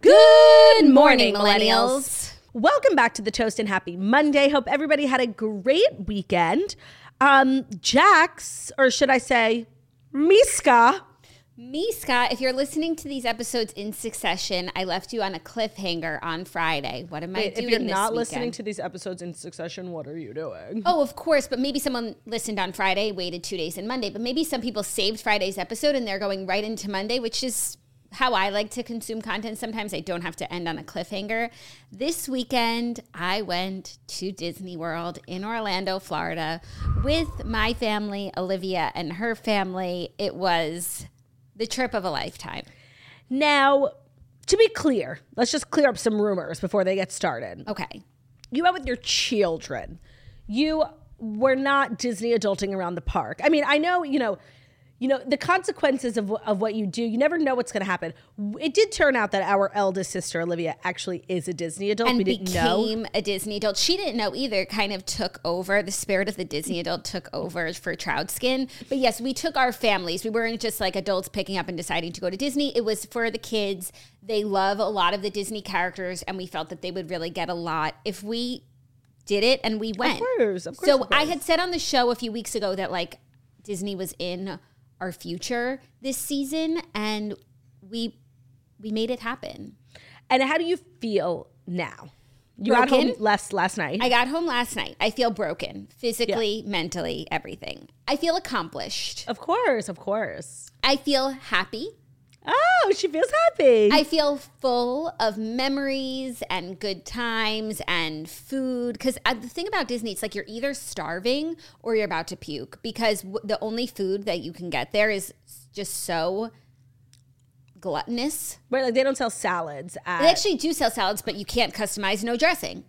Good morning, millennials. Welcome back to the Toast and Happy Monday. Hope everybody had a great weekend. Um, Jax, or should I say, Miska. Miska, if you're listening to these episodes in succession, I left you on a cliffhanger on Friday. What am I Wait, doing if you're not weekend? listening to these episodes in succession, what are you doing? Oh, of course, but maybe someone listened on Friday, waited two days and Monday, but maybe some people saved Friday's episode and they're going right into Monday, which is how I like to consume content. Sometimes I don't have to end on a cliffhanger. This weekend, I went to Disney World in Orlando, Florida with my family, Olivia and her family. It was the trip of a lifetime. Now, to be clear, let's just clear up some rumors before they get started. Okay. You went with your children. You were not Disney adulting around the park. I mean, I know, you know, you know the consequences of, of what you do. You never know what's going to happen. It did turn out that our eldest sister Olivia actually is a Disney adult. and we didn't know. became a Disney adult. She didn't know either. Kind of took over. The spirit of the Disney adult took over for Troudskin. But yes, we took our families. We weren't just like adults picking up and deciding to go to Disney. It was for the kids. They love a lot of the Disney characters, and we felt that they would really get a lot if we did it and we went. Of course, of course, So of I had said on the show a few weeks ago that like Disney was in our future this season, and we we made it happen. And how do you feel now? You got Broken? home last last night. I got home last night. I feel broken physically, mentally, everything. I feel accomplished. of course, of course. I feel happy. Oh, she feels happy. I feel full of memories and good times and food. Because uh, the thing about Disney, it's like you're either starving or you're about to puke because w- the only food that you can get there is just so gluttonous. right, like they don't sell salads. At, They actually do sell salads, but you can't customize no dressing.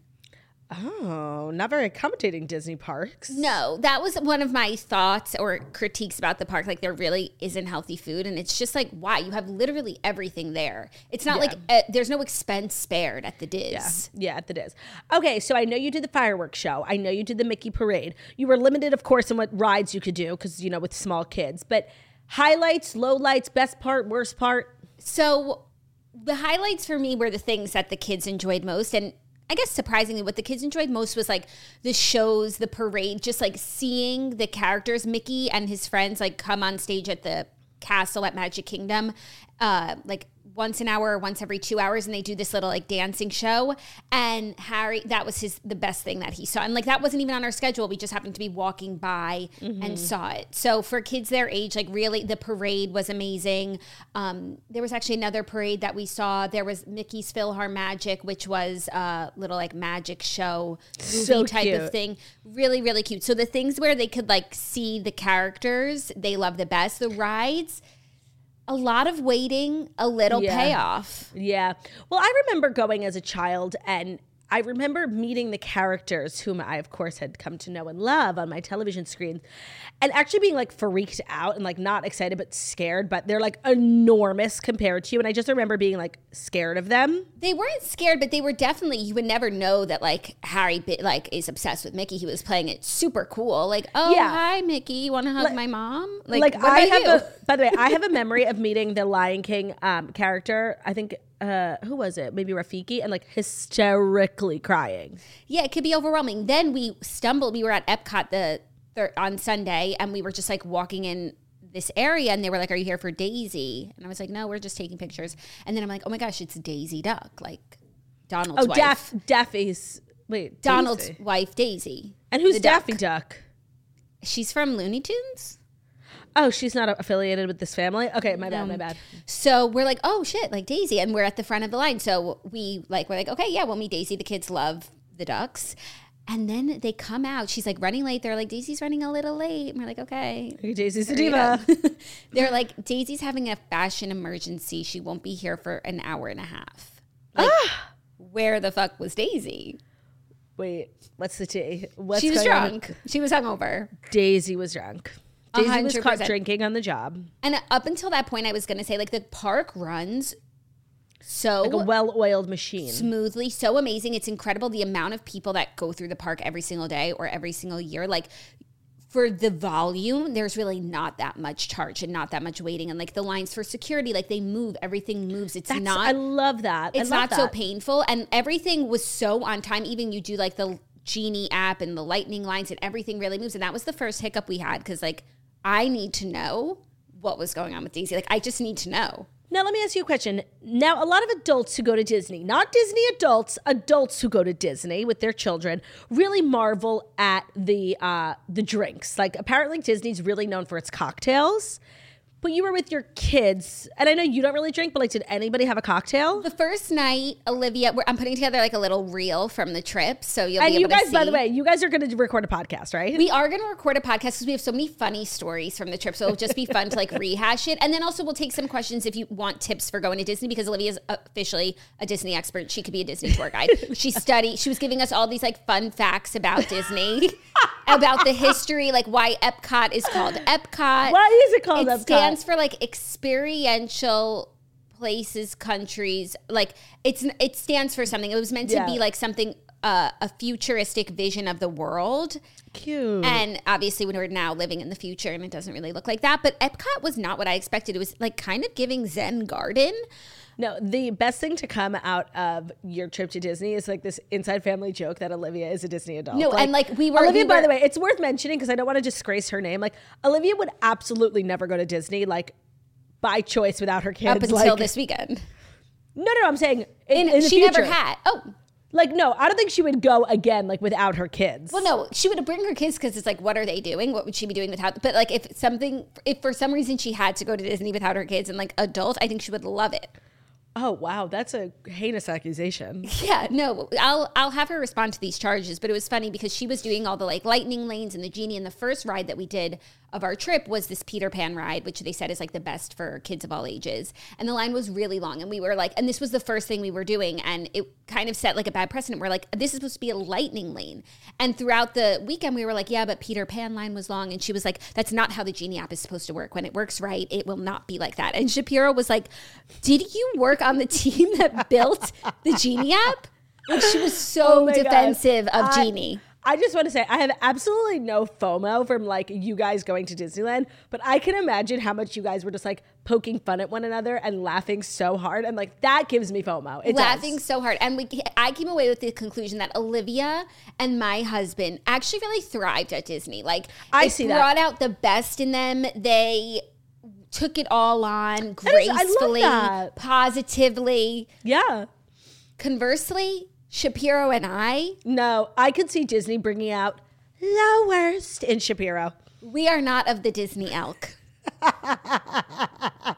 Oh, not very accommodating Disney parks. No, that was one of my thoughts or critiques about the park. Like, there really isn't healthy food. And it's just like, why? You have literally everything there. It's not like uh, there's no expense spared at the Diz. Yeah, at the Diz. Okay, so I know you did the fireworks show. I know you did the Mickey parade. You were limited, of course, in what rides you could do because you know with small kids. But highlights, lowlights, best part, worst part. So, the highlights for me were the things that the kids enjoyed most. And I guess surprisingly, what the kids enjoyed most was like the shows, the parade, just like seeing the characters, Mickey and his friends, like come on stage at the castle at Magic Kingdom, uh, like once an hour or once every two hours, and they do this little like dancing show. And Harry, that was his the best thing that he saw, and like that wasn't even on our schedule. We just happened to be walking by and saw it. So for kids their age, like really, the parade was amazing. Um, there was actually another parade that we saw. There was Mickey's PhilharMagic, which was a little like magic show movie So type cute. of thing. Really, really cute. So the things where they could like see the characters, they love the best. The rides, a lot of waiting, a little Yeah. payoff. Yeah. Well, I remember going as a child and I remember meeting the characters whom I, of course, had come to know and love on my television screen and actually being like freaked out and like not excited but scared, but they're like enormous compared to you. And I just remember being like scared of them. They weren't scared, but they were definitely. You would never know that like Harry like is obsessed with Mickey. He was playing it super cool. Like, oh Yeah. hi Mickey, you want to hug my mom? Like, what I have you? a, by the way, I have a memory of meeting the Lion King um, character. I think, uh, who was it? Maybe Rafiki and like hysterically crying. Yeah, it could be overwhelming. Then we stumbled. We were at Epcot the thir- on Sunday, and we were just like walking in this area, and they were like, "Are you here for Daisy?" And I was like, "No, we're just taking pictures." And then I'm like, "Oh my gosh, it's Daisy Duck, like Donald's Oh, wife, Daff, Daffy's. Wait, Donald's Daisy. wife, Daisy." And who's the duck. Daffy Duck? She's from Looney Tunes. Oh, she's not affiliated with this family. Okay, my bad, my bad. So we're like, oh shit, like Daisy, and we're at the front of the line. So we like, we're like, okay, yeah, we'll meet Daisy. The kids love the ducks, and then they come out. She's like running late. They're like, Daisy's running a little late. And we're like, okay. Hey, Daisy's a diva. They're like, Daisy's having a fashion emergency. She won't be here for an hour and a half. Like, ah! where the fuck was Daisy? Wait, what's the tea? What's she was going on? drunk. She was hungover. Daisy was drunk. Daisy was caught drinking on the job. And up until that point, I was going to say, like, the park runs so Like a well-oiled machine. smoothly, so amazing. It's incredible the amount of people that go through the park every single day or every single year. Like for the volume, there's really not that much charge and not that much waiting. And like the lines for security, like they move, everything moves. It's That's- not I love that. It's love not so painful and everything was so on time even you do like the genie app and the lightning lanes and everything really moves and that was the first hiccup we had because like i need to know what was going on with daisy like i just need to know Now, let me ask you a question. Now, a lot of adults who go to Disney, not Disney adults, adults who go to Disney with their children, really marvel at the uh, the drinks. Like, apparently, Disney's really known for its cocktails. But you were with your kids, and I know you don't really drink, but like, did anybody have a cocktail? the first night olivia we're, i'm putting together like a little reel from the trip so you'll be able to. And be you able guys, to by the way, you guys are going to record a podcast, right? We are going to record a podcast because we have so many funny stories from the trip. So it'll just be fun to like rehash it. And then also we'll take some questions if you want tips for going to Disney because Olivia is officially a Disney expert. She could be a Disney tour guide. She studied, she was giving us all these like fun facts about Disney, about the history, like why Epcot is called Epcot. Why is it called It Epcot? Stands for like experiential places, countries. Like it's it stands for something. It was meant to be like something uh, a futuristic vision of the world. Cute. And obviously, when we're now living in the future, and it doesn't really look like that. But Epcot was not what I expected. It was like kind of giving Zen Garden. No, the best thing to come out of your trip to Disney is like this inside family joke that Olivia is a Disney adult. No, and, like, we were- Olivia. we by the way, it's worth mentioning because I don't want to disgrace her name. Like Olivia would absolutely never go to Disney, like by choice without her kids. Up until like, this weekend, No, no, no, I'm saying in, in the she never had. Oh, Like, no, I don't think she would go again, like without her kids. well, no, she would bring her kids because it's like, what are they doing? What would she be doing without? But like, if something, if for some reason she had to go to Disney without her kids and like adult, I think she would love it. Oh wow, that's a heinous accusation. Yeah, no, I'll I'll have her respond to these charges. But it was funny because she was doing all the like lightning lanes and the genie. And the first ride that we did of our trip was this Peter Pan ride, which they said is like the best for kids of all ages. And the line was really long, and we were like, and this was the first thing we were doing, and it kind of set like a bad precedent. We're like, this is supposed to be a lightning lane. And throughout the weekend, we were like, yeah, but Peter Pan line was long, and she was like, that's not how the genie app is supposed to work. When it works right, it will not be like that. And Shapiro was like, did you work on the team that built the genie app? Like she was so Oh my God. defensive of I- Genie. I just want to say I have absolutely no FOMO from like you guys going to Disneyland, but I can imagine how much you guys were just like poking fun at one another and laughing so hard, and like that gives me FOMO. It does. laughing so hard. And we, I came away with the conclusion that Olivia and my husband actually really thrived at Disney. Like I see that. brought out the best in them. They took it all on is- I love gracefully, positively. Yeah. Conversely, Shapiro and I, No, I could see Disney bringing out the worst in Shapiro. we are not of the Disney elk.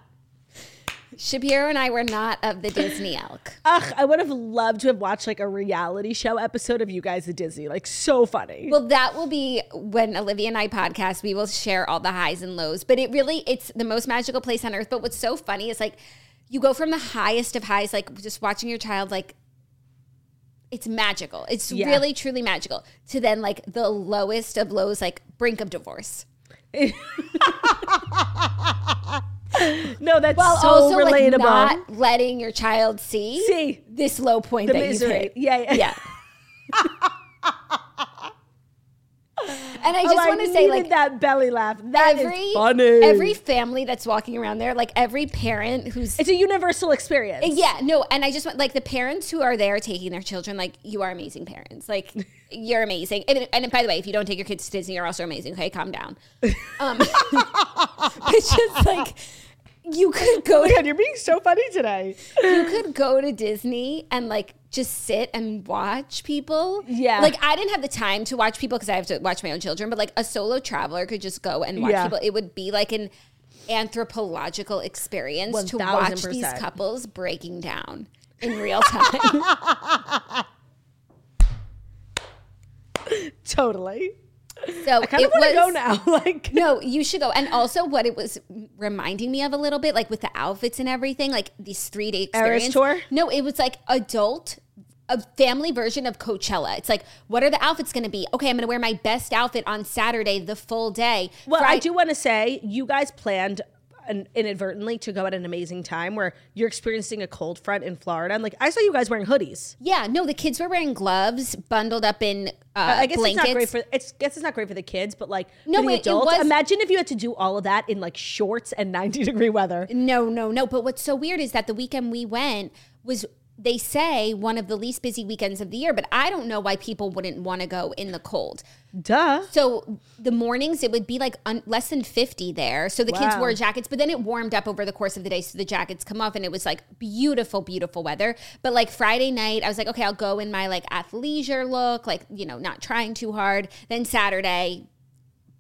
Shapiro and I were not of the Disney elk. Ugh, I would have loved to have watched like a reality show episode of you guys at Disney. Like so funny. Well, that will be when Olivia and I podcast. We will share all the highs and lows. But it really, it's the most magical place on earth. But what's so funny is like you go from the highest of highs, like just watching your child, like it's magical. It's Yeah. really, truly magical. To then like the lowest of lows, like brink of divorce. no, that's While so also like relatable. not letting your child see, See. this low point the that misery. you've hit. Yeah, yeah. Yeah. and I Oh, just I want to say, like, that belly laugh. That is every funny. every family that's walking around there, like every parent who's it's a universal experience. yeah, no, and I just want like the parents who are there taking their children, like you are amazing parents, like you're amazing. And, and by the way, if you don't take your kids to Disney, you're also amazing. Okay, calm down. Um, it's just like you could go Oh my to you're being so funny today. you could go to Disney and like just sit and watch people. Yeah. Like I didn't have the time to watch people because I have to watch my own children, but like a solo traveler could just go and watch Yeah. people. It would be like an anthropological experience to watch these couples breaking down in real time. Totally. So I kind of it want to go now. Like, No, you should go. And also, what it was reminding me of a little bit, like with the outfits and everything, like these three day Eras experience. tour? No, it was like adult, a family version of Coachella. It's like, what are the outfits going to be? Okay, I'm going to wear my best outfit on Saturday, the full day. well, I do want to say you guys planned an, inadvertently to go at an amazing time where you're experiencing a cold front in Florida. And like I saw you guys wearing hoodies. Yeah, no, the kids were wearing gloves, bundled up in uh, I guess blankets. it's not great for it's guess it's not great for the kids, but like No, for the it- it was- Imagine if you had to do all of that in like shorts and 90 degree weather. No, no, no. But what's so weird is that the weekend we went was they say one of the least busy weekends of the year, but I don't know why people wouldn't want to go in the cold. Duh. So the mornings it would be like un- less than 50 there. So the kids wore jackets, but then it warmed up over the course of the day so the jackets come off and it was like beautiful beautiful weather. But like Friday night I was like okay, I'll go in my like athleisure look, like, you know, not trying too hard. Then Saturday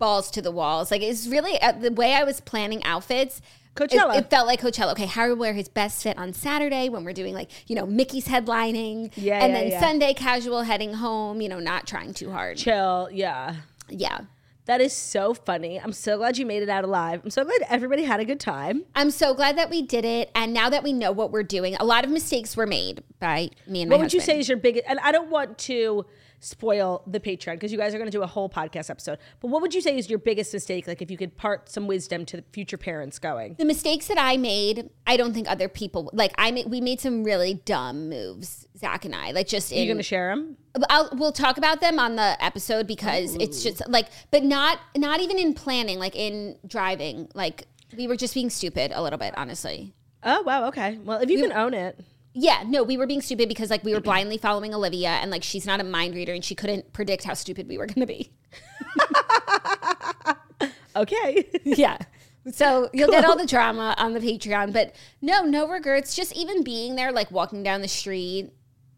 balls to the walls. Like it's really uh, the way I was planning outfits. Coachella. It, it felt like Coachella. Okay, Harry will wear his best fit on Saturday when we're doing like, you know, Mickey's headlining. Yeah, And yeah, then yeah. Sunday casual heading home, you know, not trying too hard. Chill. Yeah. Yeah. That is so funny. I'm so glad you made it out alive. I'm so glad everybody had a good time. I'm so glad that we did it. And now that we know what we're doing, a lot of mistakes were made by me and my What would you say is your biggest? And I don't want to spoil the Patreon because you guys are going to do a whole podcast episode. But what would you say is your biggest mistake? Like if you could part some wisdom to the future parents going. the mistakes that I made, I don't think other people like. I made, we made some really dumb moves, Zach and I. Like just Are you going to share them? I'll, we'll talk about them on the episode because it's just like, but not not even in planning, like in driving. Like we were just being stupid a little bit, honestly. Oh wow. Okay. Well, if you can own it. Yeah, no, we were being stupid because like we were blindly following Olivia, and like she's not a mind reader, and she couldn't predict how stupid we were going to be. Okay. yeah. So you'll get all the drama on the Patreon, but no, no regrets. Just even being there, like walking down the street,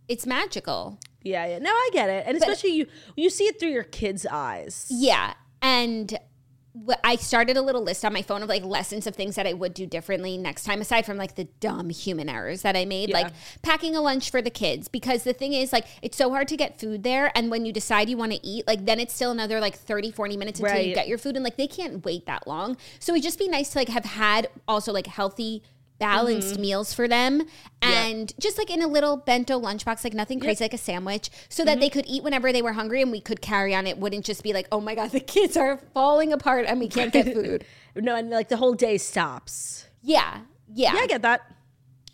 it's magical. yeah. Yeah. No, I get it. And especially you, you see it through your kids' eyes. Yeah. And I started a little list on my phone of like lessons of things that I would do differently next time, aside from like the dumb human errors that I made, Yeah. like packing a lunch for the kids. Because the thing is, like, it's so hard to get food there. And when you decide you want to eat, like, then it's still another like 30, 40 minutes until you get your food. And like, they can't wait that long. So it'd just be nice to like have had also like healthy, balanced Mm-hmm. meals for them and just like in a little bento lunchbox like nothing crazy like a sandwich so Mm-hmm. that they could eat whenever they were hungry and we could carry on it wouldn't just be like oh my god the kids are falling apart and we can't get food No, and like the whole day stops. yeah yeah, Yeah, I get that.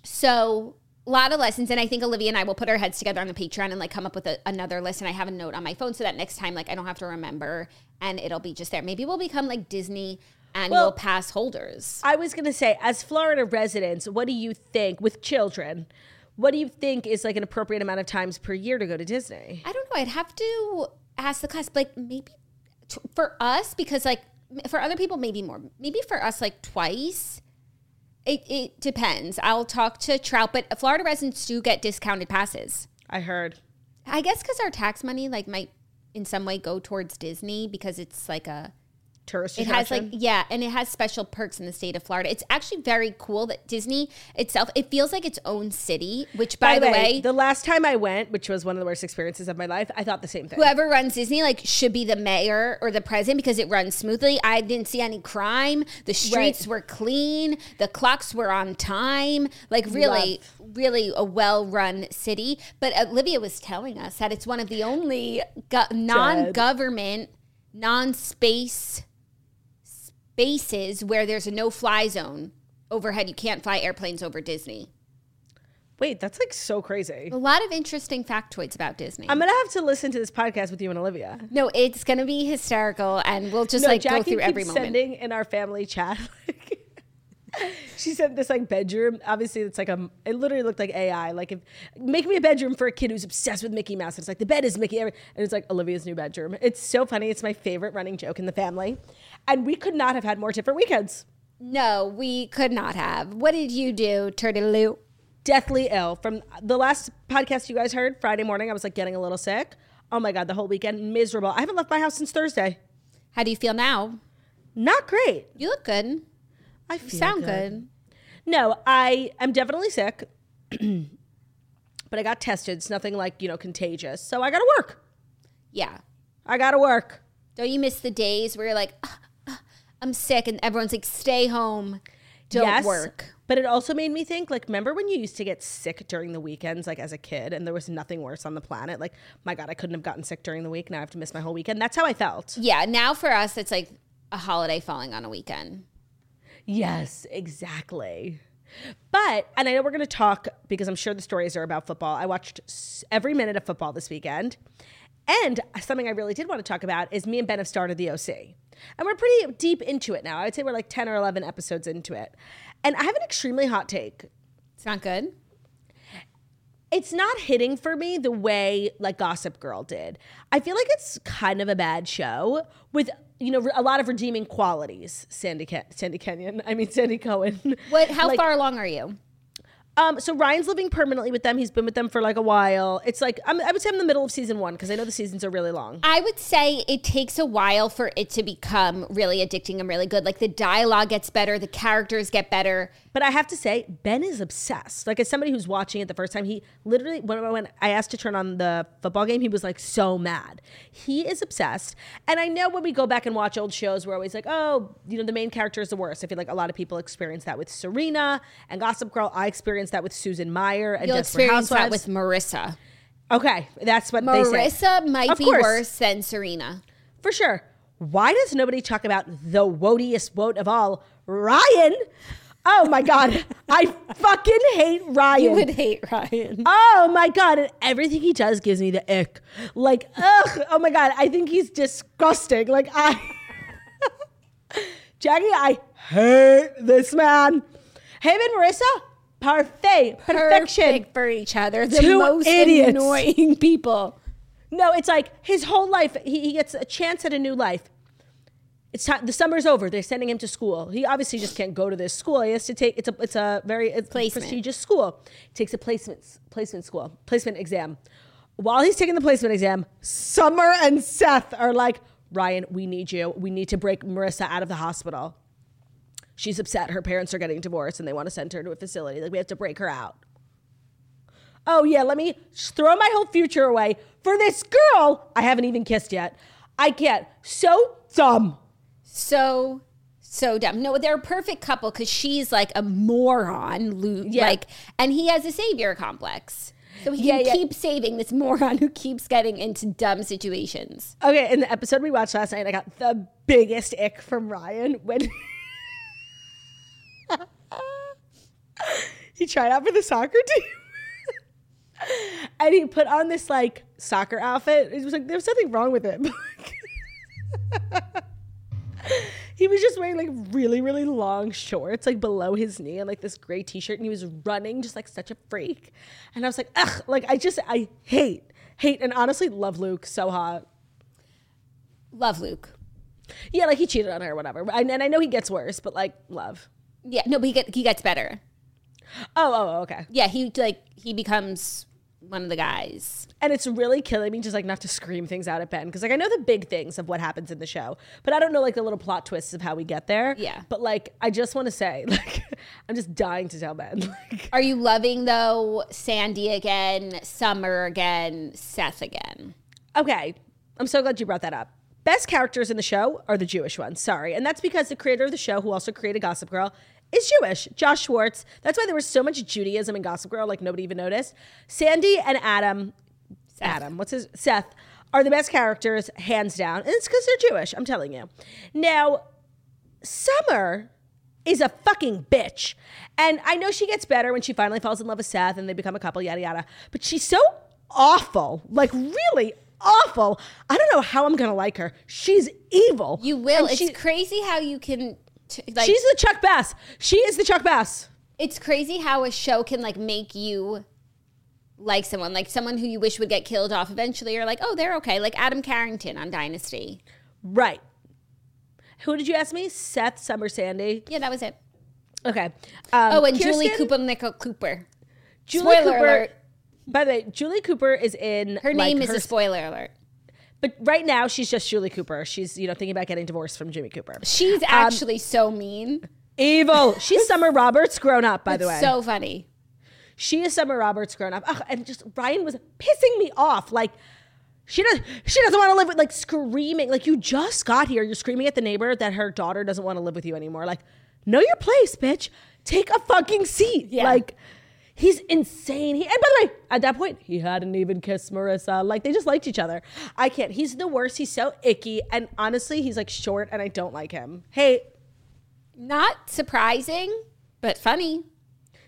so a lot of lessons and i think olivia and i will put our heads together on the patreon and like come up with a, another list and i have a note on my phone so that next time like i don't have to remember and it'll be just there maybe we'll become like disney annual Well- pass holders I was gonna say, as Florida residents, what do you think with children? What do you think is like an appropriate amount of times per year to go to Disney? I don't know. I'd have to ask the class, but like maybe t- for us, because like for other people, maybe more. Maybe for us, like twice. It, it depends. I'll talk to Trout, but Florida residents do get discounted passes. I heard. I guess because our tax money like might in some way go towards Disney because it's like a Tourist it has like yeah, and it has special perks in the state of Florida. It's actually very cool that Disney itself it feels like its own city. Which by, the way, the last time I went, which was one of the worst experiences of my life, I thought the same thing. whoever runs Disney like should be the mayor or the president because it runs smoothly. I didn't see any crime. The streets were clean. The clocks were on time. Like really, really a well-run city. But Olivia was telling us that it's one of the only go- non-government, non-space spaces where there's a no-fly zone overhead. You can't fly airplanes over Disney. Wait, that's like so crazy. A lot of interesting factoids about Disney. I'm gonna have to listen to this podcast with you and Olivia. No, it's gonna be hysterical, and we'll just No, like Jackie go through every moment. sending in our family chat. like, she sent this like bedroom. Obviously, it's like a. It literally looked like AI. Like if make me a bedroom for a kid who's obsessed with Mickey Mouse. And It's like the bed is Mickey, and it's like Olivia's new bedroom. It's so funny. It's my favorite running joke in the family, and we could not have had more different weekends. No, we could not have. What did you do, Turtleloo? Deathly ill from the last podcast you guys heard Friday morning. I was like getting a little sick. Oh my god, the whole weekend miserable. I haven't left my house since Thursday. How do you feel now? Not great. You look good. I feel sound good. No, I am definitely sick, but I got tested. It's nothing like, you know, contagious. So I got to work. Yeah. I got to work. Don't you miss the days where you're like, "Ah, ah, I'm sick, and everyone's like, stay home, don't Yes, work. But it also made me think like, remember when you used to get sick during the weekends, like as a kid, and there was nothing worse on the planet? Like, my God, I couldn't have gotten sick during the week. Now I have to miss my whole weekend. That's how I felt. Yeah. Now for us, it's like a holiday falling on a weekend. Yes, exactly. But, and I know we're going to talk because I'm sure the stories are about football. I watched every minute of football this weekend. And uh, something I really did want to talk about is me and Ben have started the OC. And we're pretty deep into it now. I would say we're like 10 or 11 episodes into it. And I have an extremely hot take. It's not good. It's not hitting for me the way like Gossip Girl did. I feel like it's kind of a bad show with you know a lot of redeeming qualities. Sandy Ken- Sandy Kenyon, I mean Sandy Cohen. What? How Like, far along are you? Um, so Ryan's living permanently with them. He's been with them for like a while. It's like I'm, I would say I'm in the middle of season one because I know the seasons are really long. I would say it takes a while for it to become really addicting and really good. Like the dialogue gets better, the characters get better. But I have to say, Ben is obsessed. Like as somebody who's watching it the first time, he literally when, when I asked to turn on the football game, he was like so mad. He is obsessed. And I know when we go back and watch old shows, we're always like, oh, you know, the main character is the worst. I feel like a lot of people experience that with Serena and Gossip Girl. I experienced that with Susan Mayer and You'll Desperate experience that with Marissa. okay, that's what they say Marissa might Of be course. worse than Serena. for sure. Why does nobody talk about the woatiest woat of all, Ryan? Oh my god, I fucking hate Ryan. You would hate Ryan. Oh my god, and everything he does gives me the ick. Like, ugh, oh my god, I think he's disgusting. Like I Jackie, I hate this man. Him and Marissa, parfait, perfection. Perfect for each other. The Two most idiots. annoying people. No, it's like his whole life, he, he gets a chance at a new life. It's time. The summer's over. They're sending him to school. He obviously just can't go to this school. He has to take. It's a. It's a very it's Placement. prestigious school. He takes a placement placement school placement exam. While he's taking the placement exam, Summer and Seth are like, Ryan, we need you. We need to break Marissa out of the hospital. She's upset. Her parents are getting divorced, and they want to send her to a facility. Like we have to break her out. Oh yeah, let me throw my whole future away for this girl I haven't even kissed yet. I can't. So dumb. So so dumb. No, they're a perfect couple because she's like a moron, Yeah. like, and he has a savior complex. So he Yeah, can yeah. keep saving this moron who keeps getting into dumb situations. Okay, in the episode we watched last night, I got the biggest ick from Ryan when he tried out for the soccer team. and he put on this like soccer outfit. It was like there was something wrong with it. he was just wearing like really, really long shorts, like below his knee, and like this gray t-shirt, and he was running just like such a freak. And I was like, ugh, like I just I hate, hate, and honestly love Luke so hot. Love Luke. Yeah, like he cheated on her or whatever. And, and I know he gets worse, but like love. Yeah, no, but he get he gets better. Oh, oh, oh, okay. Yeah, he like he becomes one of the guys. And it's really killing me just like not to scream things out at Ben because like I know the big things of what happens in the show, but I don't know like the little plot twists of how we get there. Yeah. But like I just want to say like I'm just dying to tell Ben. Like, Are you loving though Sandy again, Summer again, Seth again? okay, I'm so glad you brought that up. Best characters in the show are the Jewish ones. Sorry, and that's because the creator of the show, who also created Gossip Girl, is Jewish. Josh Schwartz. That's why there was so much Judaism in Gossip Girl, like nobody even noticed. Sandy and Adam, Adam, what's his Seth, are the best characters, hands down. And it's because they're Jewish. I'm telling you. Now, Summer is a fucking bitch. And I know she gets better when she finally falls in love with Seth and they become a couple, yada, yada. But she's so awful, like really awful. I don't know how I'm to like her. She's evil. You will. And it's she- crazy how you can t- like she's the Chuck Bass. She is the Chuck Bass. it's crazy how a show can like make you like someone like someone who you wish would get killed off eventually you're like oh they're okay like adam carrington on dynasty Right. Who did you ask me? Seth, Summer, Sandy. yeah that was it Okay. Um, oh and julie Kirsten- cooper Nichol cooper Julie Spoiler Cooper. alert. By the way, Julie Cooper is in her like, name is her- a spoiler alert But right now, she's just Julie Cooper. She's you know thinking about getting divorced from Jimmy Cooper. she's um, actually so mean Evil. She's Summer Roberts grown up. By the way, so funny she is Summer Roberts grown up. Ugh, and just Ryan was pissing me off. Like she does. She doesn't want to live with like screaming. Like you just got here. You're screaming at the neighbor that her daughter doesn't want to live with you anymore. Like know your place, bitch. Take a fucking seat. Yeah. Like. He's insane. He, and by the way, at that point, he hadn't even kissed Marissa. Like they just liked each other. I can't. He's the worst. He's so icky. And honestly, he's like short, and I don't like him. Hey, Not surprising, but funny.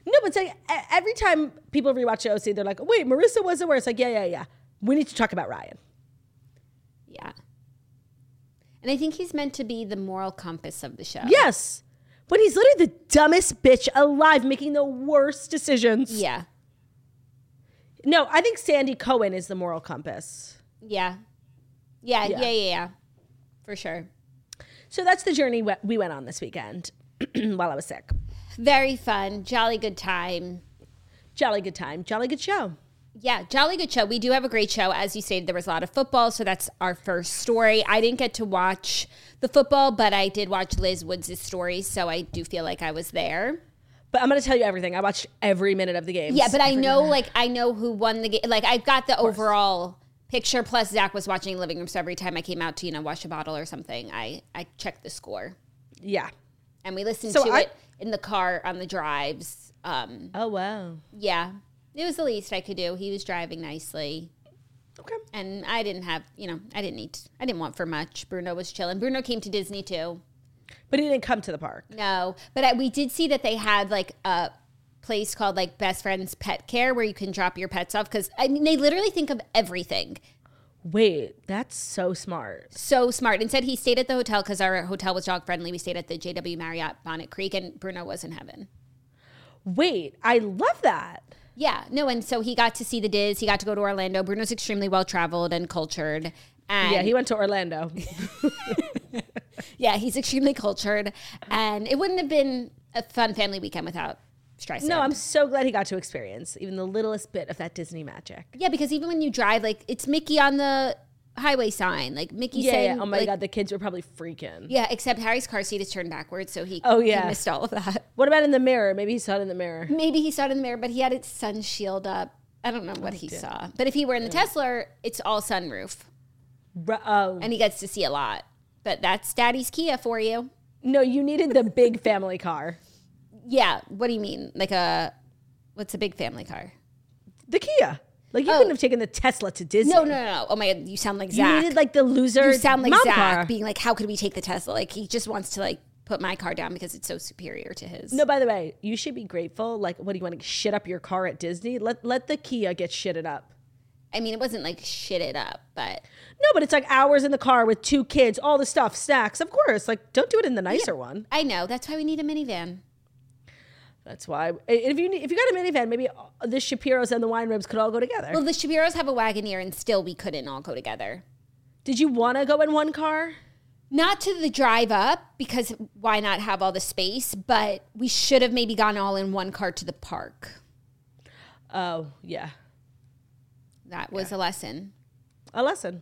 No, but like every time people rewatch the OC, they're like, wait, Marissa was the worst. Like, yeah, yeah, yeah. We need to talk about Ryan. Yeah. And I think he's meant to be the moral compass of the show. Yes. But he's literally the dumbest bitch alive, making the worst decisions. Yeah. No, I think Sandy Cohen is the moral compass. Yeah. Yeah. Yeah. Yeah. Yeah. Yeah. For sure. So that's the journey we- we went on this weekend while I was sick. Very fun. Jolly good time. Jolly good time, jolly good show. Yeah, jolly good show. We do have a great show. As you stated, there was a lot of football, so that's our first story. I didn't get to watch the football, but I did watch Liz Woods' story, so I do feel like I was there. But I'm going to tell you everything. I watched every minute of the game. Yeah, but I know, like, I know who won the game. Like, I've got the overall picture. Plus, Zach was watching living room, so every time I came out to, you know, wash a bottle or something, I I checked the score, Yeah. and we listened So to I- it in the car on the drives. Um, Oh, wow. yeah, it was the least I could do. He was driving nicely. Okay. and I didn't have, you know, I didn't need, I didn't want for much. Bruno was chilling. Bruno came to Disney too. But he didn't come to the park. No, but I, we did see that they had like a place called like Best Friends Pet Care where you can drop your pets off because I mean they literally think of everything. Wait, that's so smart. So smart. Instead, he stayed at the hotel because our hotel was dog friendly. We stayed at the JW Marriott Bonnet Creek, and Bruno was in heaven. Wait, I love that. Yeah, no, and so he got to see the Diz. He got to go to Orlando. Bruno's extremely well traveled and cultured. And Yeah, he went to Orlando. Yeah, he's extremely cultured, and it wouldn't have been a fun family weekend without Streisand. no, I'm so glad he got to experience even the littlest bit of that Disney magic. yeah, because even when you drive, like it's Mickey on the highway sign, like Mickey Yeah, saying, yeah. Oh my like- god, the kids were probably freaking. yeah. Except Harry's car seat is turned backwards, so he Oh, he yeah. missed all of that. What about in the mirror? Maybe he saw it in the mirror. Maybe he saw it in the mirror, but he had its sun shield up. I don't know what he saw, but if he were in the Tesla, it's all sunroof, Oh and he gets to see a lot. But that's Daddy's Kia for you. no, you needed the big family car, Yeah. What do you mean? Like a what's a big family car? the Kia. Like you Oh. couldn't have taken the Tesla to Disney. No, no, no, no. Oh my god, you sound like Zach. You needed like the loser. you sound like Zach car. being like, "How could we take the Tesla?" Like he just wants to like put my car down because it's so superior to his. No, by the way, you should be grateful. Like, what do you want to shit up your car at Disney? Let let the Kia get shitted up. I mean, it wasn't like shit it up, but No, but it's like hours in the car with two kids, all the stuff, snacks. Of course, like don't do it in the nicer one. I know that's why we need a minivan. That's why. If you need- if you got a minivan, maybe the Shapiros and the Weinrebs could all go together. Well, the Shapiros have a Wagoneer, and still we couldn't all go together. Did you want to go in one car? Not to the drive up because why not have all the space? But we should have maybe gone all in one car to the park. Oh yeah, That was a lesson. a lesson.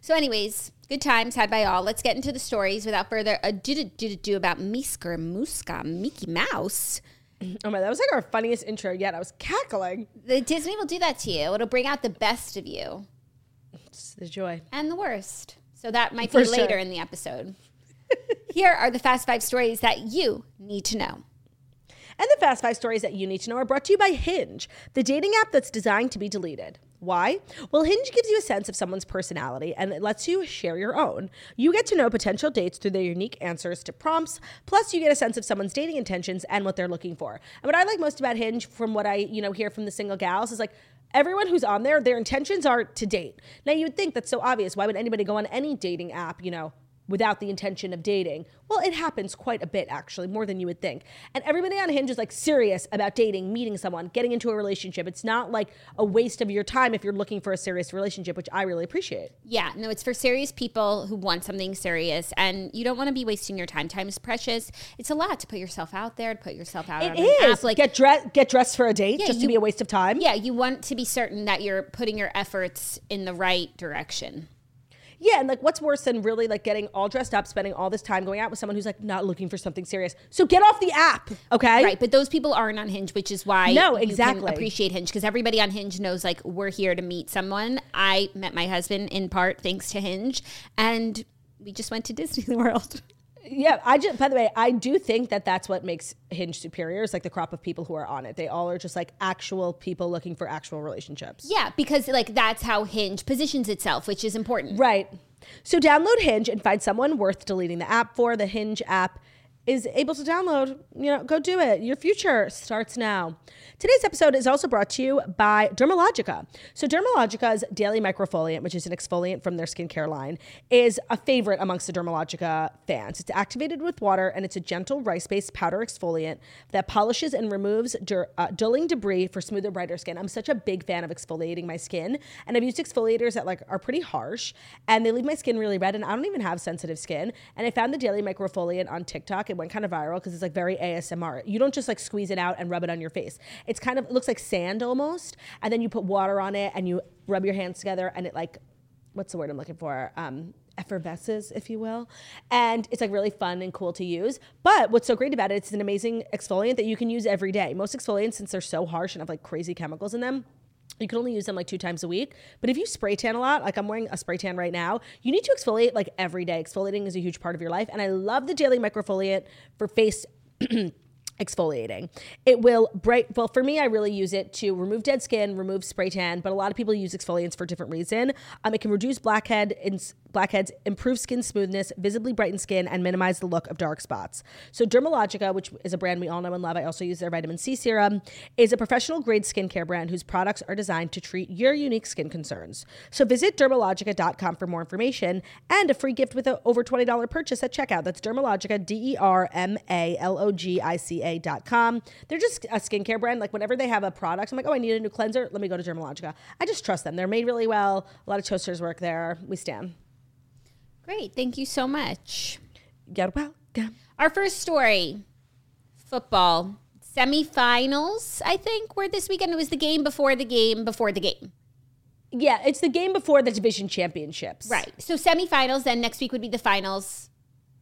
So, anyways, good times had by all. Let's get into the stories without further ado. Do do about Meeska Mooska Mickey Mouse. Oh my, that was like our funniest intro yet. I was cackling. The Disney will do that to you. It'll bring out the best of you It's the joy. and the worst. So that might For be sure. later in the episode. Here are the fast five stories that you need to know. And the fast five stories that you need to know are brought to you by Hinge, the dating app that's designed to be deleted. Why? Well, Hinge gives you a sense of someone's personality and it lets you share your own. You get to know potential dates through their unique answers to prompts, plus you get a sense of someone's dating intentions and what they're looking for. And what I like most about Hinge from what I, you know, hear from the single gals is like everyone who's on there, their intentions are to date. Now you would think that's so obvious. Why would anybody go on any dating app, you know, without the intention of dating. Well, it happens quite a bit, actually, more than you would think. And everybody on Hinge is like serious about dating, meeting someone, getting into a relationship. It's not like a waste of your time if you're looking for a serious relationship, which I really appreciate. Yeah, no, it's for serious people who want something serious, and you don't want to be wasting your time. Time is precious. It's a lot to put yourself out there, to put yourself out It on is. Like, get dressed, get dressed for a date, Yeah, just you- to be a waste of time. yeah, you want to be certain that you're putting your efforts in the right direction. Yeah, and like, what's worse than really like getting all dressed up, spending all this time going out with someone who's like not looking for something serious? So get off the app, okay? Right, but those people aren't on Hinge, which is why No, exactly. appreciate Hinge because everybody on Hinge knows like we're here to meet someone. I met my husband in part thanks to Hinge, and we just went to Disney World. Yeah, I just. By the way, I do think that that's what makes Hinge superior. Is like the crop of people who are on it. They all are just like actual people looking for actual relationships. Yeah, because like that's how Hinge positions itself, which is important. Right. So download Hinge and find someone worth deleting the app for. The Hinge app is able to download, you know, go do it. Your future starts now. Today's episode is also brought to you by Dermalogica. So, Dermalogica's Daily Microfoliant, which is an exfoliant from their skincare line, is a favorite amongst the Dermalogica fans. It's activated with water and it's a gentle rice based powder exfoliant that polishes and removes dur- uh, dulling debris for smoother, brighter skin. I'm such a big fan of exfoliating my skin, and I've used exfoliators that like are pretty harsh and they leave my skin really red, and I don't even have sensitive skin. And I found the Daily Microfoliant on TikTok. It went kind of viral because it's like very ASMR. You don't just like squeeze it out and rub it on your face. It's kind of it looks like sand almost, and then you put water on it and you rub your hands together, and it like what's the word I'm looking for? Um, effervesces, if you will. And it's like really fun and cool to use. But what's so great about it, it's an amazing exfoliant that you can use every day. Most exfoliants, since they're so harsh and have like crazy chemicals in them, you can only use them like two times a week. But if you spray tan a lot, like I'm wearing a spray tan right now, you need to exfoliate like every day. Exfoliating is a huge part of your life. And I love the daily microfoliant for face exfoliating. It will bright well for me I really use it to remove dead skin, remove spray tan, but a lot of people use exfoliants for different reason. Um, it can reduce blackhead in blackheads, improve skin smoothness, visibly brighten skin and minimize the look of dark spots. So Dermalogica, which is a brand we all know and love, I also use their vitamin C serum, is a professional grade skincare brand whose products are designed to treat your unique skin concerns. So visit dermalogica.com for more information and a free gift with an over $20 purchase at checkout. That's Dermalogica D E R M A L O G I C A dermalogica.com. They're just a skincare brand. Like whenever they have a product, I'm like, oh, I need a new cleanser. Let me go to Dermalogica. I just trust them. They're made really well. A lot of toasters work there. We stand. Great. Thank you so much. Get welcome. Our first story football semifinals, I think, were this weekend. It was the game before the game before the game. Yeah, it's the game before the division championships. Right. So semifinals, then next week would be the finals.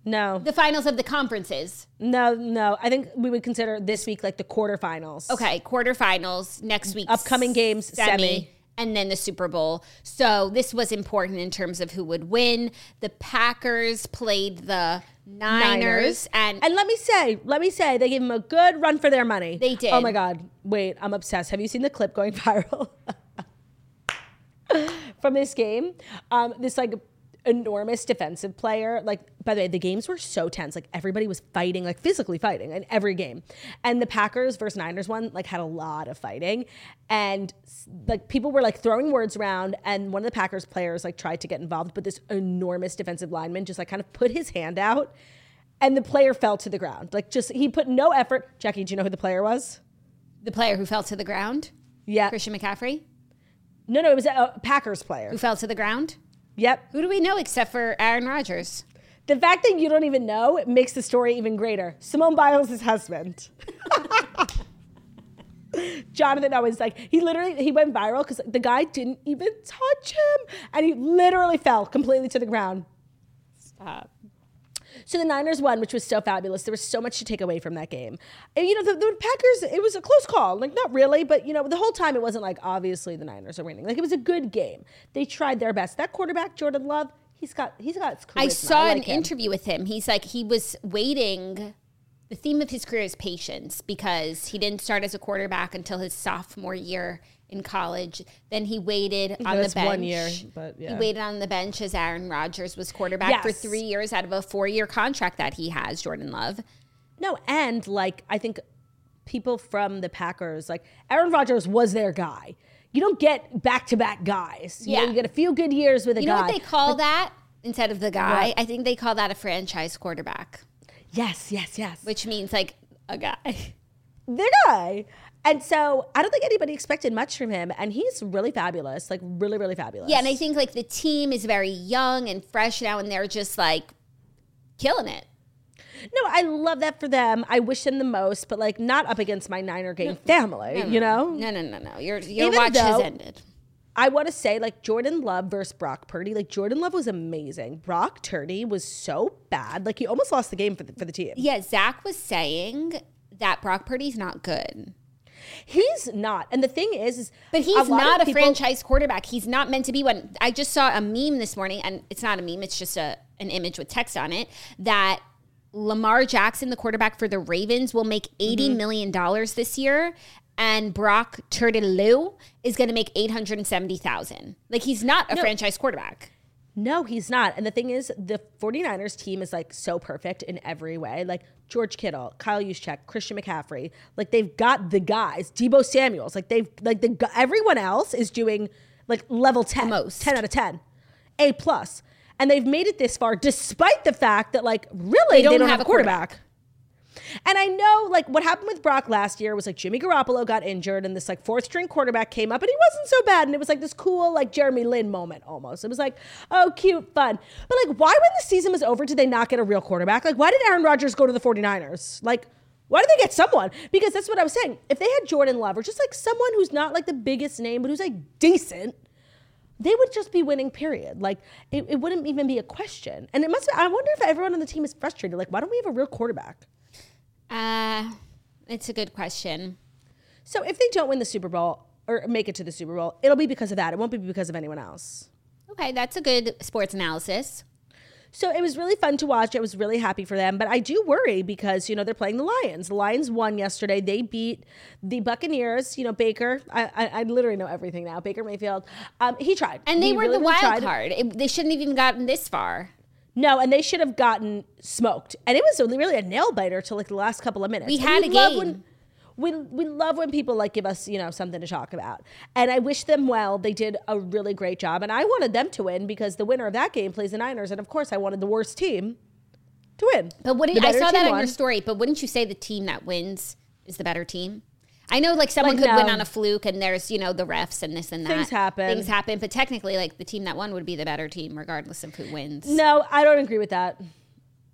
No. The finals of the conferences. No, no. I think we would consider this week like the quarterfinals. Okay, quarterfinals next week. Upcoming games, semi. And then the Super Bowl. So this was important in terms of who would win. The Packers played the Niners, Niners. and And let me say, let me say, they gave them a good run for their money. They did. Oh my God. Wait, I'm obsessed. Have you seen the clip going viral from this game? Um, this like enormous defensive player. Like, by the way, the games were so tense. Like everybody was fighting, like physically fighting in every game. And the Packers versus Niners one, like had a lot of fighting. And like people were like throwing words around. And one of the Packers players like tried to get involved, but this enormous defensive lineman just like kind of put his hand out and the player fell to the ground. Like just he put no effort. Jackie, do you know who the player was? the player who fell to the ground, Yeah. Christian McCaffrey, No, no, it was a Packers player. who fell to the ground. Yep. Who do we know except for Aaron Rodgers? The fact that you don't even know makes the story even greater. Simone Biles' husband. Jonathan Owens, like he literally he went viral because the guy didn't even touch him, and he literally fell completely to the ground. Stop. So the Niners won, which was so fabulous. There was so much to take away from that game. And, you know, the, the Packers, it was a close call. Like, not really, but, you know, the whole time it wasn't like, obviously the Niners are winning. Like, it was a good game. They tried their best. That quarterback, Jordan Love, he's got, he's got charisma. I saw like an him. interview with him. He's like he was waiting. The theme of his career is patience because he didn't start as a quarterback until his sophomore year in college. Then he waited on the bench. one year, but yeah. He waited on the bench as Aaron Rodgers was quarterback for three years out of a four-year contract that he has. Jordan Love. No, and like I think people from the Packers, like Aaron Rodgers was their guy. You don't get back to back guys. You know, Yeah. you get a few good years with a You guy. know what they call that instead of the guy? What? I think they call that a franchise quarterback, yes, yes, yes. which means like a guy. their guy. And so I don't think anybody expected much from him, and he's really fabulous, like really, really fabulous. Yeah, and I think like the team is very young and fresh now, and they're just like killing it. no, I love that for them. I wish them the most, but like not up against my Niner game family. you know, No, no, no, no. Your your Even watch has ended. I want to say like Jordan Love versus Brock Purdy. Like Jordan Love was amazing. Brock Purdy was so bad. Like he almost lost the game for the, for the team. Yeah, Zach was saying that Brock Purdy's not good. He's not. And the thing is, is But he's of not a people- franchise quarterback. He's not meant to be one. I just saw a meme this morning, and it's not a meme, it's just a an image with text on it that Lamar Jackson, the quarterback for the Ravens, will make eighty Mm-hmm. million dollars this year. And Brock Turtelou is going to make eight hundred and seventy thousand. Like he's not a franchise quarterback. No, he's not. And the thing is, the 49ers team is like so perfect in every way. Like George Kittle, Kyle Juszczyk, Christian McCaffrey. Like they've got the guys. Deebo Samuels. Like they've like the everyone else is doing like level 10. most. 10 out of 10. A plus. And they've made it this far despite the fact that like really they don't, have, a quarterback. And I know like what happened with Brock last year was like Jimmy Garoppolo got injured and this like fourth string quarterback came up and he wasn't so bad and it was like this cool like Jeremy Lin moment almost. It was like, oh cute, fun. But like why when the season was over did they not get a real quarterback? Like why did Aaron Rodgers go to the 49ers? Like why did they get someone? Because that's what I was saying. If they had Jordan Love or just like someone who's not like the biggest name but who's like decent, they would just be winning, period. Like it, it wouldn't even be a question. And it must be, I wonder if everyone on the team is frustrated. Like, why don't we have a real quarterback? Uh, it's a good question. So if they don't win the Super Bowl or make it to the Super Bowl, it'll be because of that. It won't be because of anyone else. Okay, that's a good sports analysis. So it was really fun to watch. I was really happy for them, but I do worry because you know they're playing the Lions. The Lions won yesterday. They beat the Buccaneers. You know Baker. I I, I literally know everything now. Baker Mayfield. Um, he tried, And they He were really, the wild card. It, they shouldn't have even gotten this far. No, and they should have gotten smoked. And it was really a nail biter till like the last couple of minutes. We had a love game. When, we, we love when people like give us you know something to talk about and i wish them well they did a really great job and i wanted them to win because the winner of that game plays the niners and of course i wanted the worst team to win But wouldn't I saw that on your story? But wouldn't you say the team that wins is the better team? I know, like someone Like, could win on a fluke, and there's you know the refs and this and that. Things happen. Things happen. But technically, like the team that won would be the better team, regardless of who wins. no i don't agree with that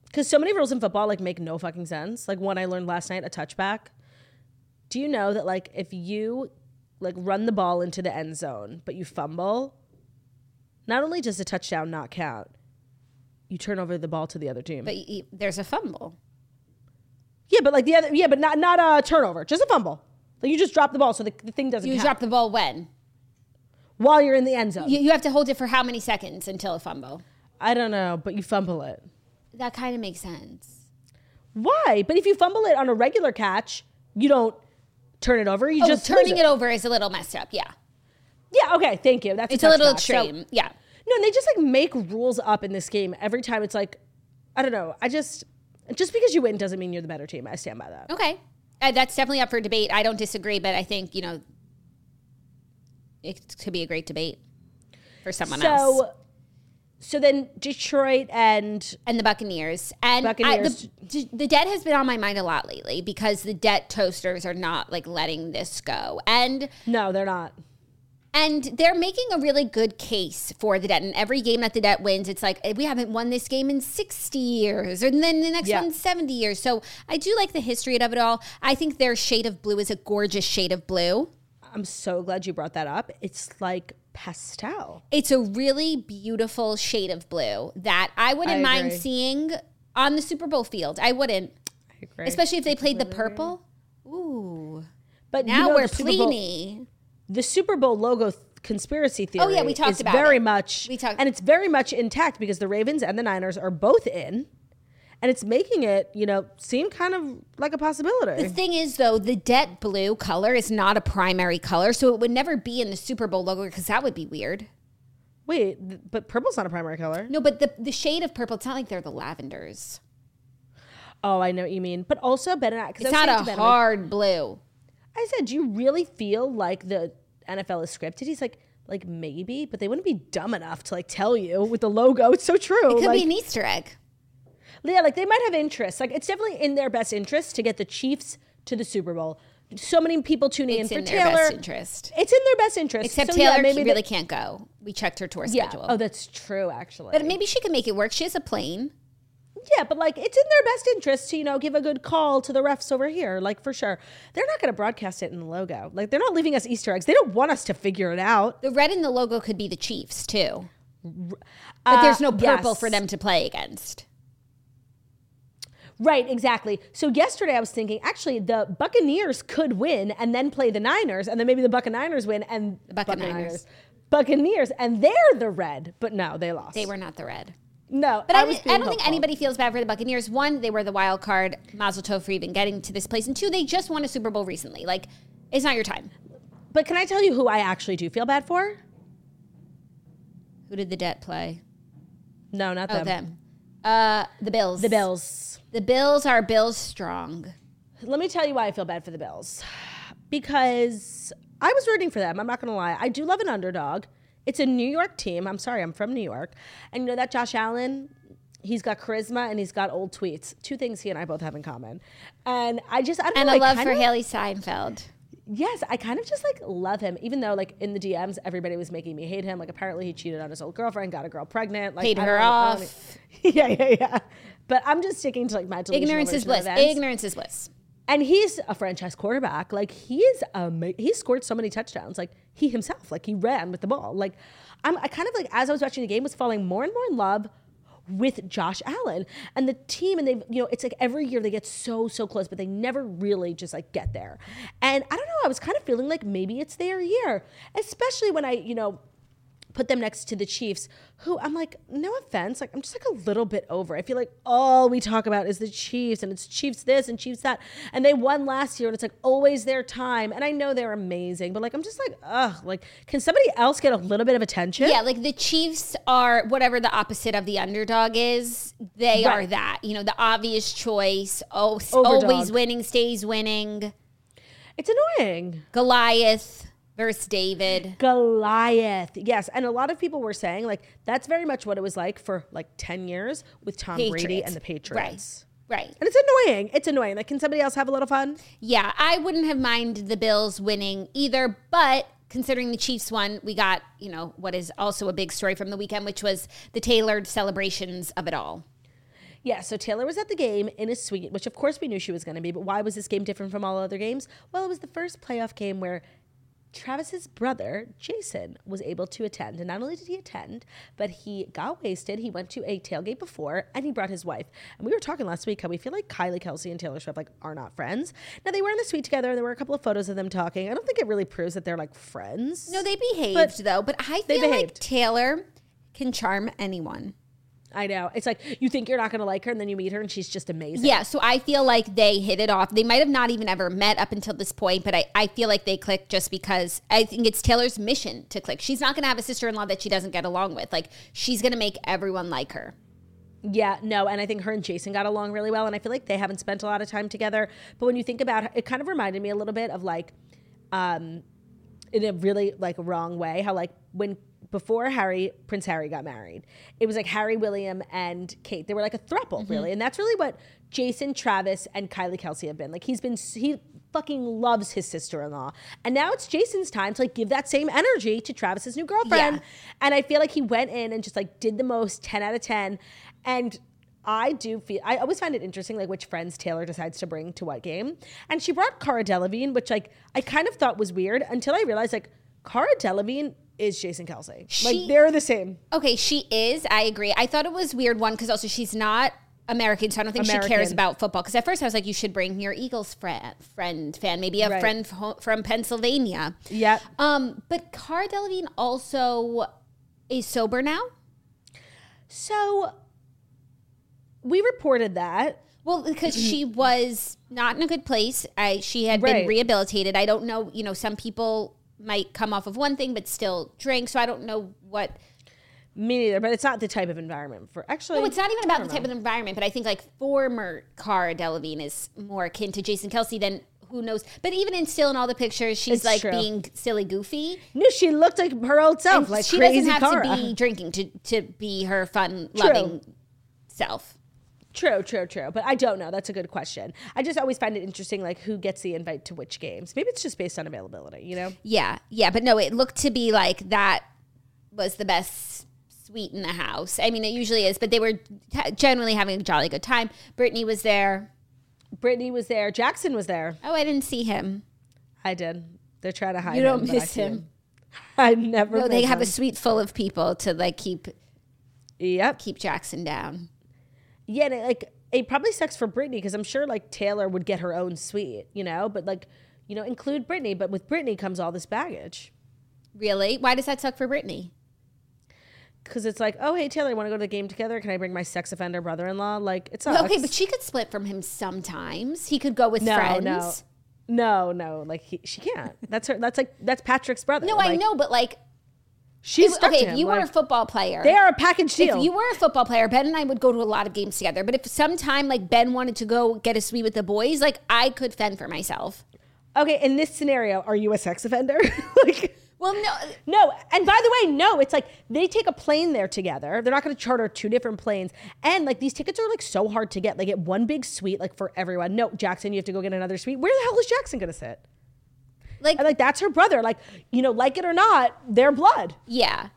because so many rules in football like make no fucking sense like one i learned last night a touchback do you know that like if you like run the ball into the end zone but you fumble not only does the touchdown not count you turn over the ball to the other team But y- there's a fumble. yeah but like the other yeah but not not a turnover just a fumble like you just drop the ball so the, the thing doesn't You count drop the ball when while you're in the end zone you, you have to hold it for how many seconds until a fumble. i don't know but you fumble it That kind of makes sense. why but if you fumble it on a regular catch you don't turn it over you Oh, just turning it over is a little messed up. Yeah, yeah okay thank you that's it's a little touchback. So- extreme. yeah. No, and they just like make rules up in this game every time. It's like, I don't know. I just, just because you win doesn't mean you're the better team. I stand by that. Okay. Uh, that's definitely up for debate. I don't disagree, but I think, you know, it could be a great debate for someone else. So, so then Detroit and And the Buccaneers. And Buccaneers. I, the, the debt has been on my mind a lot lately because the debt toasters are not like letting this go. And no, they're not. And they're making a really good case for the debt. And every game that the debt wins, it's like we haven't won this game in 60 years, and then the next Yeah. one 70 years. So I do like the history of it all. I think their shade of blue is a gorgeous shade of blue. I'm so glad you brought that up. It's like pastel. It's a really beautiful shade of blue that I wouldn't I mind agree. seeing on the Super Bowl field. I wouldn't, I agree. especially if they played the purple. Ooh, but now you know, we're Pliny. The Super Bowl logo th- conspiracy theory. Oh, yeah, we talked is about very it. much. We talked- and it's very much intact because the Ravens and the Niners are both in, and it's making it, you know, seem kind of like a possibility. The thing is, though, the debt blue color is not a primary color, so it would never be in the Super Bowl logo because that would be weird. Wait, th- but purple's not a primary color. No, but the the shade of purple, it's not like they're the lavenders. Oh, I know what you mean. But also, Ben and I, because It's not a hard blue. I said, do you really feel like the NFL is scripted? He's like, like maybe, but they wouldn't be dumb enough to like tell you with the logo. It's so true. It could like, be an Easter egg. yeah, like they might have interest. Like it's definitely in their best interest to get the Chiefs to the Super Bowl. So many people tuning It's in in for their Taylor. best interest. It's in their best interest. Except So, yeah, Taylor maybe really they- can't go. We checked her tour yeah. schedule. Oh, that's true. Actually, but maybe she can make it work. She has a plane. Yeah, but like it's in their best interest to, you know, give a good call to the refs over here. Like for sure. They're not gonna broadcast it in the logo. Like they're not leaving us Easter eggs. They don't want us to figure it out. The red in the logo could be the Chiefs too. But Uh, there's no purple yes. for them to play against. Right, exactly. So yesterday I was thinking actually the Buccaneers could win and then play the Niners, and then maybe the Buccaneers win and the Buccaneers. Buccaneers, and they're the red. But no, they lost. They were not the red. No, But I, was I, don't think anybody feels bad for the Buccaneers. One, they were the wild card. Mazel tov for even getting to this place. And two, they just won a Super Bowl recently. Like, it's not your time. But can I tell you who I actually do feel bad for? Who did the debt play? No, not Oh, them. them. Uh, the Bills. The Bills. The Bills are Bills strong. Let me tell you why I feel bad for the Bills. Because I was rooting for them. I'm not going to lie. I do love an underdog. It's a New York team. I'm sorry, I'm from New York. And you know that Josh Allen, he's got charisma and he's got old tweets. Two things he and I both have in common. And I just, I don't And know. a love for Hailee Steinfeld. Yes, I kind of just like love him, even though like in the DMs everybody was making me hate him. Like apparently he cheated on his old girlfriend, got a girl pregnant, like Paid her know- off. yeah, yeah, yeah. But I'm just sticking to like my Ignorance is bliss. events. Ignorance is bliss. And he's a franchise quarterback. Like he is ama- he scored so many touchdowns. Like he himself, like he ran with the ball. Like I'm I kind of like as I was watching the game was falling more and more in love with Josh Allen and the team and they've you know it's like every year they get so so close but they never really just like get there. And I don't know, I was kind of feeling like maybe it's their year, especially when I, you know, put them next to the Chiefs, who I'm like, no offense, like I'm just like a little bit over. I feel like all we talk about is the Chiefs and it's Chiefs this and Chiefs that. And they won last year and it's like always their time. And I know they're amazing, but like I'm just like, ugh, like can somebody else get a little bit of attention? Yeah, like the Chiefs are whatever the opposite of the underdog is. They are that. You know, the obvious choice. Oh, always winning, stays winning. It's annoying. Goliath versus David. Goliath. Yes. And a lot of people were saying like that's very much what it was like for like 10 years with Tom Brady and the Patriots. Right. Right. And it's annoying. It's annoying. Like, can somebody else have a little fun? Yeah, I wouldn't have minded the Bills winning either, but considering the Chiefs won, we got, you know, what is also a big story from the weekend, which was the tailored celebrations of it all. Yeah, so Taylor was at the game in a suite, which of course we knew she was going to be, but why was this game different from all other games? Well, it was the first playoff game where Travis's brother, Jason, was able to attend. And not only did he attend, but he got wasted. He went to a tailgate before and he brought his wife. And we were talking last week how we feel like Kylie Kelce and Taylor Swift like are not friends. Now they were in the suite together. And there were a couple of photos of them talking. I don't think it really proves that they're like friends. No, they behaved But though, but I feel like. Taylor can charm anyone. I know. It's like you think you're not going to like her and then you meet her and she's just amazing. Yeah, so I feel like they hit it off. They might have not even ever met up until this point, but I, I feel like they clicked just because I think it's Taylor's mission to click. She's not going to have a sister in law that she doesn't get along with. Like, she's going to make everyone like her. Yeah, no, and I think her and Jason got along really well, and I feel like they haven't spent a lot of time together. But when you think about it, it kind of reminded me a little bit of like, um, in a really like wrong way, how like when before Harry Prince Harry got married, it was like Harry, William, and Kate. They were like a throuple, mm-hmm. really, and that's really what Jason, Travis, and Kylie Kelce have been. Like he's been he fucking loves his sister-in-law, and now it's Jason's time to like give that same energy to Travis's new girlfriend. Yeah. And I feel like he went in and just like did the most 10 out of 10. And I do feel I always find it interesting like which friends Taylor decides to bring to what game. And she brought Cara Delevingne, which like I kind of thought was weird until I realized like Cara Delevingne is Jason Kelce. She- like they're the same. Okay, she is. I agree. I thought it was weird one because also she's not American, so I don't think she cares about football. Because at first I was like, you should bring your Eagles friend, friend fan, maybe a Right. friend fro- from Pennsylvania. Yep. Um, but Cara Delevingne also is sober now. So we reported that. Well, because she was not in a good place. I she had been rehabilitated. I don't know. You know, some people might come off of one thing but still drink. So I don't know what. Me neither, but it's not the type of environment for actually. No, it's not even about the type of environment. But I think like former Cara Delevingne is more akin to Jason Kelce than who knows. But even in still in all the pictures, she's It's like true. being silly, goofy. No, she looked like her old self, And like she doesn't have Cara. to be drinking to to be her fun loving self. True, true, true. But I don't know. That's a good question. I just always find it interesting, like who gets the invite to which games. Maybe it's just based on availability, you know? Yeah, yeah, but no, it looked to be like that was the best suite in the house. I mean, it usually is, but they were t- generally having a jolly good time. Brittany was there. Brittany was there. Jackson was there. Oh, I didn't see him. I did. They're trying to hide You don't I miss him. I never. No, they have a suite full of people to like keep Yep. keep Jackson down. Yeah, and it, like it probably sucks for Brittany because I'm sure like Taylor would get her own suite, you know. But like, you know, include Brittany. But with Brittany comes all this baggage Really? Why does that suck for Brittany? because it's like, oh hey Taylor, want to go to the game together? Can I bring my sex offender brother-in-law? Like it's sucks. Okay, but she could split from him sometimes. He could go with no, friends. no, no, no. Like he, she can't. That's her. That's like that's Patrick's brother. No, I know, but like She's okay, if you were a football player, they are a package deal. if you were a football player, Ben and I would go to a lot of games together. But if sometime like Ben wanted to go get a suite with the boys, like I could fend for myself. okay, in this scenario, are you a sex offender? like, Well, no, no. And by the way, no. It's like they take a plane there together. They're not going to charter two different planes. And like these tickets are like so hard to get. They get one big suite like for everyone. No, Jackson, you have to go get another suite. Where the hell is Jackson going to sit? Like And like that's her brother. Like you know, like it or not, they're blood. yeah,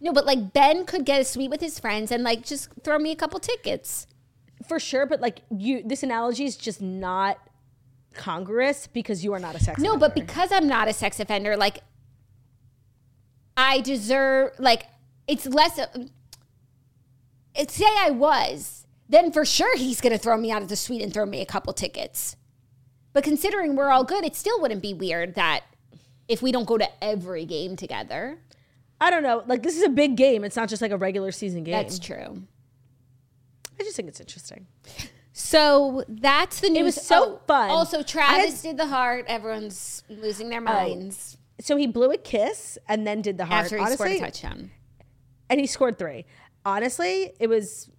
no, but like Ben could get a suite with his friends and like just throw me a couple tickets. for sure. But like you, this analogy is just not congruous because you are not a sex. No, but because I'm not a sex offender, like I deserve like it's less. It, say I was, then for sure he's gonna throw me out of the suite and throw me a couple tickets. But considering we're all good, it still wouldn't be weird that if we don't go to every game together. I don't know. Like this is a big game. It's not just like a regular season game. That's true. I just think it's interesting. So that's the news. It was so oh, fun. Also, I had- Travis did the heart. Everyone's losing their oh. minds So he blew a kiss and then did the heart. after he Honestly, scored a touchdown. and he scored three. Honestly, it was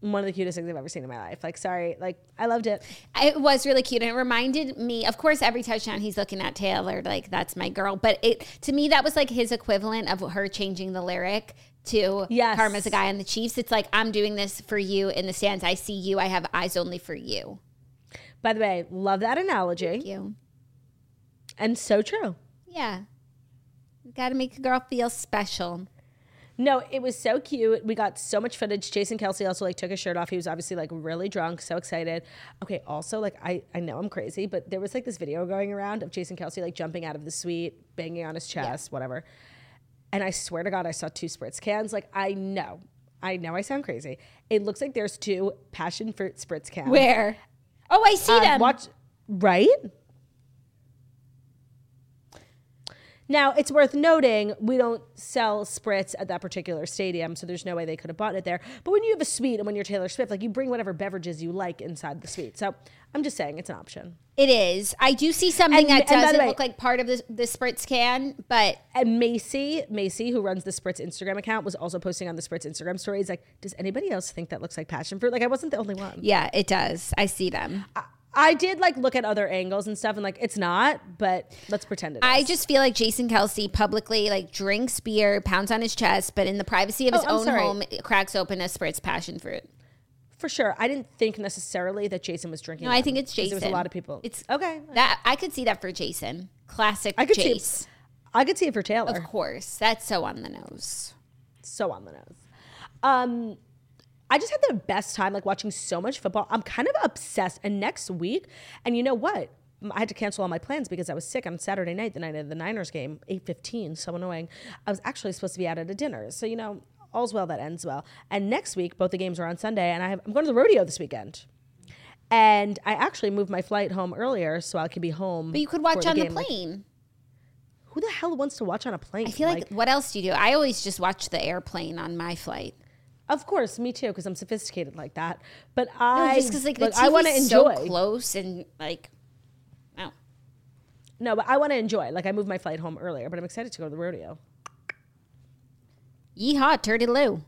one of the cutest things I've ever seen in my life. Like, sorry, like I loved it. It was really cute. And it reminded me, of course, every touchdown he's looking at Taylor, like, that's my girl. But it to me, that was like his equivalent of her changing the lyric to Yes. Karma's a guy on the Chiefs. It's like, I'm doing this for you in the stands. I see you. I have eyes only for you. By the way, love that analogy Thank You. and so true. Yeah. Got to make a girl feel special. No, it was so cute. We got so much footage. Jason Kelce also like took his shirt off. He was obviously like really drunk, so excited. Okay, also like I I know I'm crazy, but there was like this video going around of Jason Kelce like jumping out of the suite, banging on his chest, whatever. And I swear to God, I saw two spritz cans. Like I know, I know I sound crazy. It looks like there's two passion fruit spritz cans. Where? Oh, I see Uh, them. Watch right. Now it's worth noting we don't sell spritz at that particular stadium, so there's no way they could have bought it there. But when you have a suite and when you're Taylor Swift, like you bring whatever beverages you like inside the suite. So I'm just saying it's an option. It is. I do see something And- that doesn't way- look like part of the, the spritz can, but And Macy, Macy, who runs the Spritz Instagram account, was also posting on the Spritz Instagram stories like, does anybody else think that looks like passion fruit? Like I wasn't the only one. yeah, it does. I see them. I did like look at other angles and stuff, and like it's not, but let's pretend it is. I just feel like Jason Kelce publicly like drinks beer, pounds on his chest, but in the privacy of his Oh, own home, cracks open a spritz passion fruit. For sure. I didn't think necessarily that Jason was drinking. No, I think it's Jason. There was a lot of people. It's okay. That I could see that for Jason. Classic I could see. Jace. I could see it for Taylor. Of course. That's so on the nose. So on the nose. Um, I just had the best time like watching so much football. I'm kind of obsessed. And next week, and you know what? I had to cancel all my plans because I was sick on Saturday night, the night of the Niners game, 8:15. So annoying. I was actually supposed to be out at a dinner. So you know, all's well that ends well. And next week, both the games are on Sunday, and I have, I'm going to the rodeo this weekend. And I actually moved my flight home earlier so I could be home. But you could watch on the game. Like, plane. who the hell wants to watch on a plane? I feel like, what else do you do? I always just watch the airplane on my flight. Of course, me too, because I'm sophisticated like that. But No, I just because like the look, I want to TV's so enjoy. close and like, oh, No, but I want to enjoy. Like I moved my flight home earlier, but I'm excited to go to the rodeo. yeehaw, turdy loo.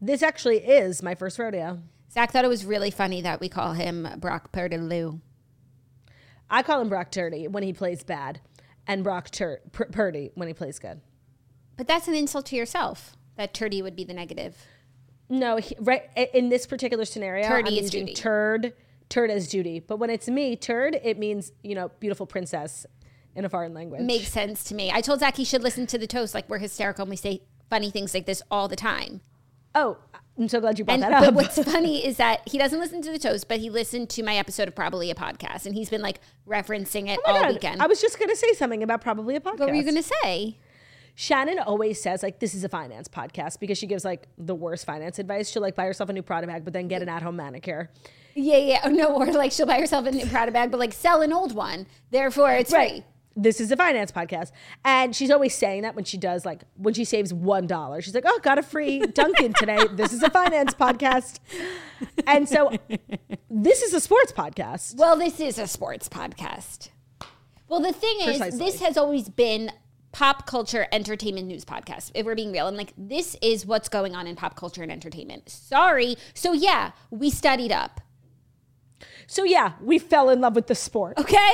This actually is my first rodeo. Zach thought it was really funny that we call him Brock Purdy Lou. I call him Brock Turdy when he plays bad, and Brock Tur- Pur- Purdy when he plays good. But that's an insult to yourself. That turdy would be the negative. No, he, right in this particular scenario, Turdy I'm is using Judy. turd. Turd as Judy, but when it's me, turd, it means you know beautiful princess in a foreign language. Makes sense to me. I told Zach he should listen to the toast. Like we're hysterical and we say funny things like this all the time. oh, I'm so glad you brought And that but up. what's funny is that he doesn't listen to the toast, but he listened to my episode of Probably a Podcast, and he's been like referencing it Oh all God, weekend. I was just going to say something about probably a podcast. what were you gonna say? Shannon always says like this is a finance podcast because she gives like the worst finance advice. She'll like buy herself a new Prada bag, but then get an at-home manicure. Yeah, yeah. Oh, no, or like she'll buy herself a new Prada bag, but like sell an old one. Therefore, it's free. This is a finance podcast, and she's always saying that when she does like when she saves one dollar, she's like, "Oh, got a free Dunkin' today. This is a finance podcast," and so this is a sports podcast. Well, this is a sports podcast. Well, the thing is, Precisely. this has always been pop culture entertainment news podcast, if we're being real. And like, this is what's going on in pop culture and entertainment. Sorry. So, yeah, we studied up. So yeah, we fell in love with the sport. Okay.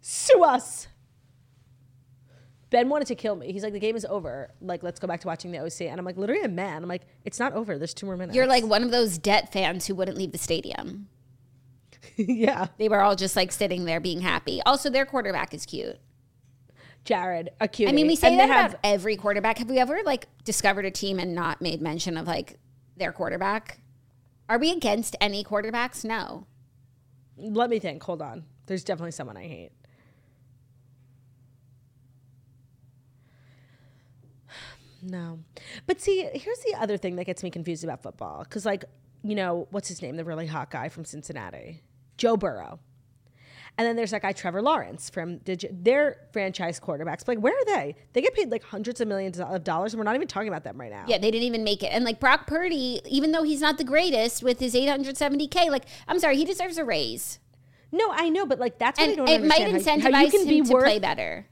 Sue us. Ben wanted to kill me. He's like, the game is over. Like, let's go back to watching the OC. And I'm like, literally, a man. I'm like, it's not over. There's two more minutes. You're like one of those debt fans who wouldn't leave the stadium. yeah. They were all just like sitting there being happy. Also, their quarterback is cute. Jared. I mean, we say And that they have- about every quarterback. Have we ever like discovered a team and not made mention of like their quarterback? Are we against any quarterbacks? No. Let me think. Hold on. There's definitely someone I hate. No. But see, here's the other thing that gets me confused about football. Because, like, you know, what's his name? The really hot guy from Cincinnati, Joe Burrow. And then there's that guy, Trevor Lawrence, from their franchise quarterbacks. Like, where are they? They get paid like hundreds of millions of dollars, and we're not even talking about them right now. Yeah, they didn't even make it. And like Brock Purdy, even though he's not the greatest with his 870K, like, I'm sorry, he deserves a raise. No, I know, but like that's what I And don't it might incentivize how, how you can him be to worth play better.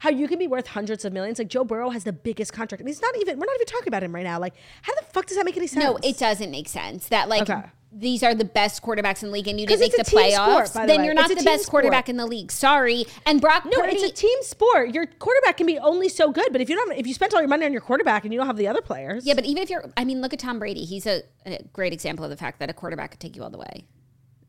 how you can be worth hundreds of millions. Like Joe Burrow has the biggest contract, and he's not even. We're not even talking about him right now. Like, how the fuck does that make any sense? No, it doesn't make sense that like Okay. These are the best quarterbacks in the league and you didn't make the team sport, playoffs. the then way. you're not the best quarterback in the league. Sorry. And Brock No, Purdy it's a team sport. Your quarterback can be only so good, but if you don't, if you spent all your money on your quarterback and you don't have the other players, Yeah, but even if you're, I mean, look at Tom Brady. He's a, a great example of the fact that a quarterback could take you all the way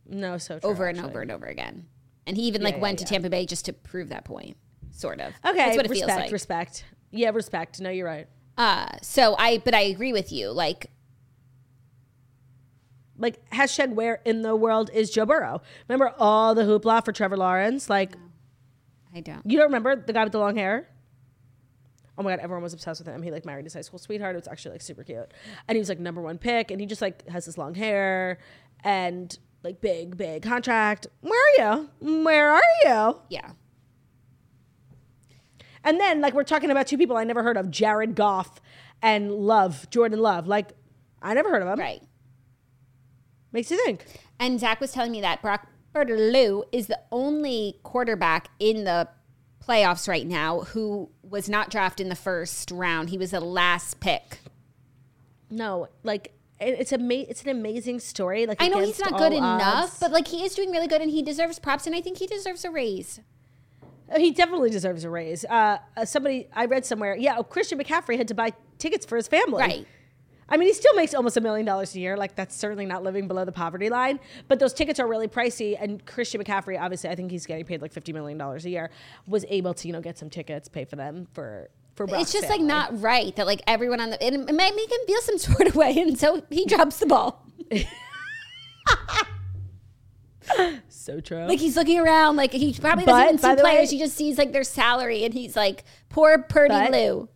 no, so true, over and over and over again. And he even like yeah, went yeah. to Tampa Bay just to prove that point, sort of. Okay, That's what it respect, feels like. respect. Yeah, respect. No, you're right. Uh, so I, but I agree with you. Like, Like hashtag where in the world is Joe Burrow? Remember all the hoopla for Trevor Lawrence? Like I don't. you don't remember the guy with the long hair? Oh my god, everyone was obsessed with him. He like married his high school sweetheart. It was actually like super cute. And he was like number one pick and he just like has this long hair and like big, big contract. Where are you? Where are you? Yeah. And then like we're talking about two people I never heard of, Jared Goff and Love, Jordan Love. Like I never heard of him. Right. Makes you think. And Zach was telling me that Brock Purdy is the only quarterback in the playoffs right now who was not drafted in the first round. He was the last pick. No, like it's a ma- it's an amazing story. Like I know he's not good enough, odds. but like he is doing really good and he deserves props and I think he deserves a raise. Uh, He definitely deserves a raise. Uh, uh, somebody I read somewhere, yeah, oh, Christian McCaffrey had to buy tickets for his family. Right. I mean, he still makes almost a million dollars a year. Like that's certainly not living below the poverty line. But those tickets are really pricey. And Christian McCaffrey, obviously, I think he's getting paid like fifty million dollars a year, was able to you know get some tickets, pay for them for for. Brock's it's just like not right that like everyone on the it, it might make him feel some sort of way and so he drops the ball. so true. Like he's looking around, like he probably doesn't even see the way- players. he just sees like their salary, and he's like, "Poor Purdy But- Lou."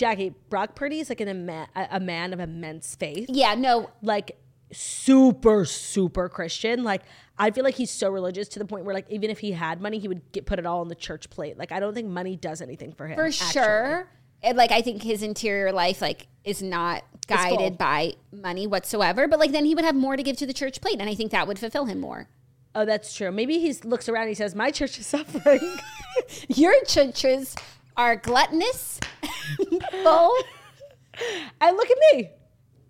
Jackie Brock Purdy is like an ima- a man of immense faith. Yeah, no, like super super christian like i feel like he's so religious to the point where like even if he had money he would get put it all on the church plate like i don't think money does anything for him for actually. sure. And like I think his interior life like is not guided by money whatsoever. But like then he would have more to give to the church plate, and I think that would fulfill him more. oh that's true maybe he looks around and he says my church is suffering Your churches are gluttonous, full. and look at me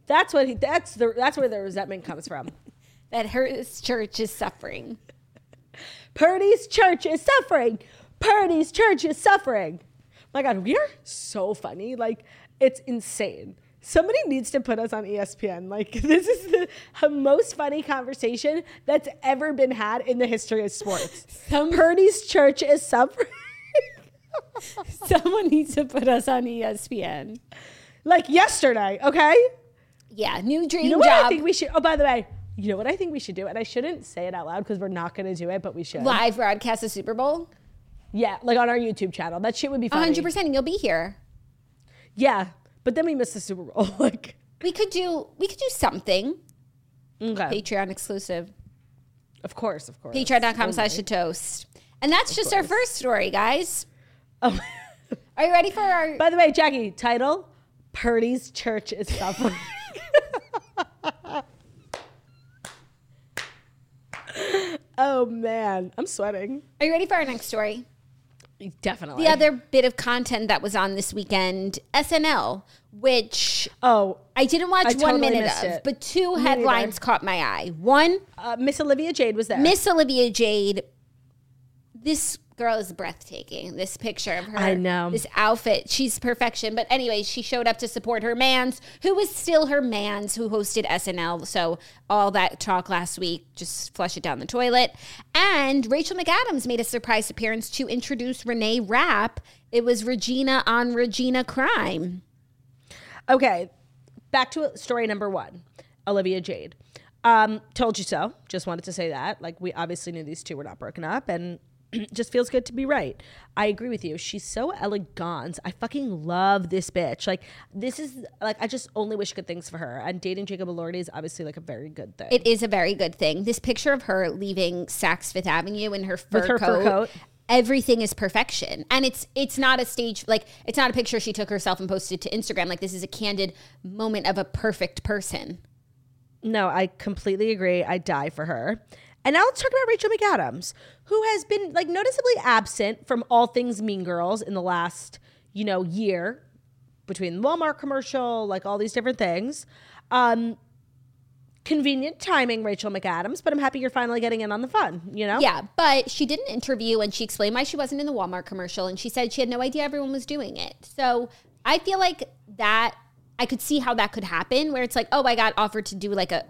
that's what he that's the that's where the resentment comes from That his church is suffering. purdy's church is suffering purdy's church is suffering oh my god we are so funny like it's insane Somebody needs to put us on ESPN. Like this is the h- most funny conversation that's ever been had in the history of sports. Some- Purdy's church is suffering. Someone needs to put us on ESPN. like yesterday, okay? Yeah, new dream You know what I think we should? Oh, by the way, you know what I think we should do? And I shouldn't say it out loud because we're not going to do it, but we should. Live broadcast the Super Bowl. Yeah, like on our YouTube channel. That shit would be funny. hundred percent, and you'll be here. Yeah, but then we miss the Super Bowl. like, We could do we could do something. okay, Patreon exclusive. of course, of course. Patreon.com slash the toast. And that's just our first story, guys. Oh. Are you ready for our By the way, Jackie, title: Purdy's church is suffering. oh man, I'm sweating. Are you ready for our next story? Definitely. The other bit of content that was on this weekend, SNL, which oh, I didn't watch I one totally minute of, it. but two Me headlines neither. caught my eye. One, uh, Miss Olivia Jade was there. Miss Olivia Jade. This girl is breathtaking. This picture of her. I know. This outfit. She's perfection. But anyway, she showed up to support her mans, who was still her mans, who hosted SNL. So all that talk last week, just flush it down the toilet. And Rachel McAdams made a surprise appearance to introduce Renee Rapp. It was Regina on Regina Crime. Okay, back to story number one Olivia Jade. Um, told you so. Just wanted to say that. Like, we obviously knew these two were not broken up, and just feels good to be right. I agree with you. She's so elegant. I fucking love this bitch. Like, this is, like, I just only wish good things for her. And dating Jacob Elordi is obviously, like, a very good thing. It is a very good thing. This picture of her leaving Saks Fifth Avenue in her fur, her fur coat, coat. Everything is perfection, and it's it's not a stage like it's not a picture she took herself and posted to Instagram. Like this is a candid moment of a perfect person. No, I completely agree. I die for her. And now let's talk about Rachel McAdams, who has been like noticeably absent from all things Mean Girls in the last, you know, year between the Walmart commercial, like all these different things. Um convenient timing, Rachel McAdams, but I'm happy you're finally getting in on the fun, you know? Yeah, but she did an interview and she explained why she wasn't in the Walmart commercial, and she said she had no idea everyone was doing it. So I feel like that I could see how that could happen, where it's like, oh, I got offered to do like a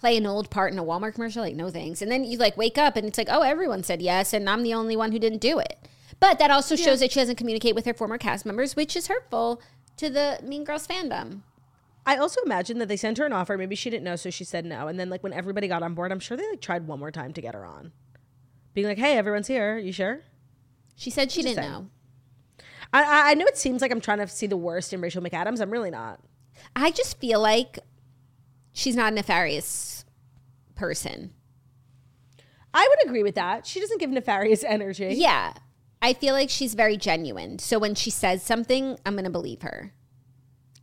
play an old part in a Walmart commercial, like no thanks, and then you like wake up and it's like, oh, everyone said yes, and I'm the only one who didn't do it. But that also shows that she doesn't communicate with her former cast members, which is hurtful to the Mean Girls fandom. I also imagine that they sent her an offer. Maybe she didn't know, so she said no. And then, like, when everybody got on board, I'm sure they like tried one more time to get her on, being like, "Hey, everyone's here. You sure?" She said she didn't saying. know. I I know it seems like I'm trying to see the worst in Rachel McAdams. I'm really not. I just feel like she's not a nefarious person. I would agree with that. She doesn't give nefarious energy. Yeah. I feel like she's very genuine. So when she says something, I'm going to believe her.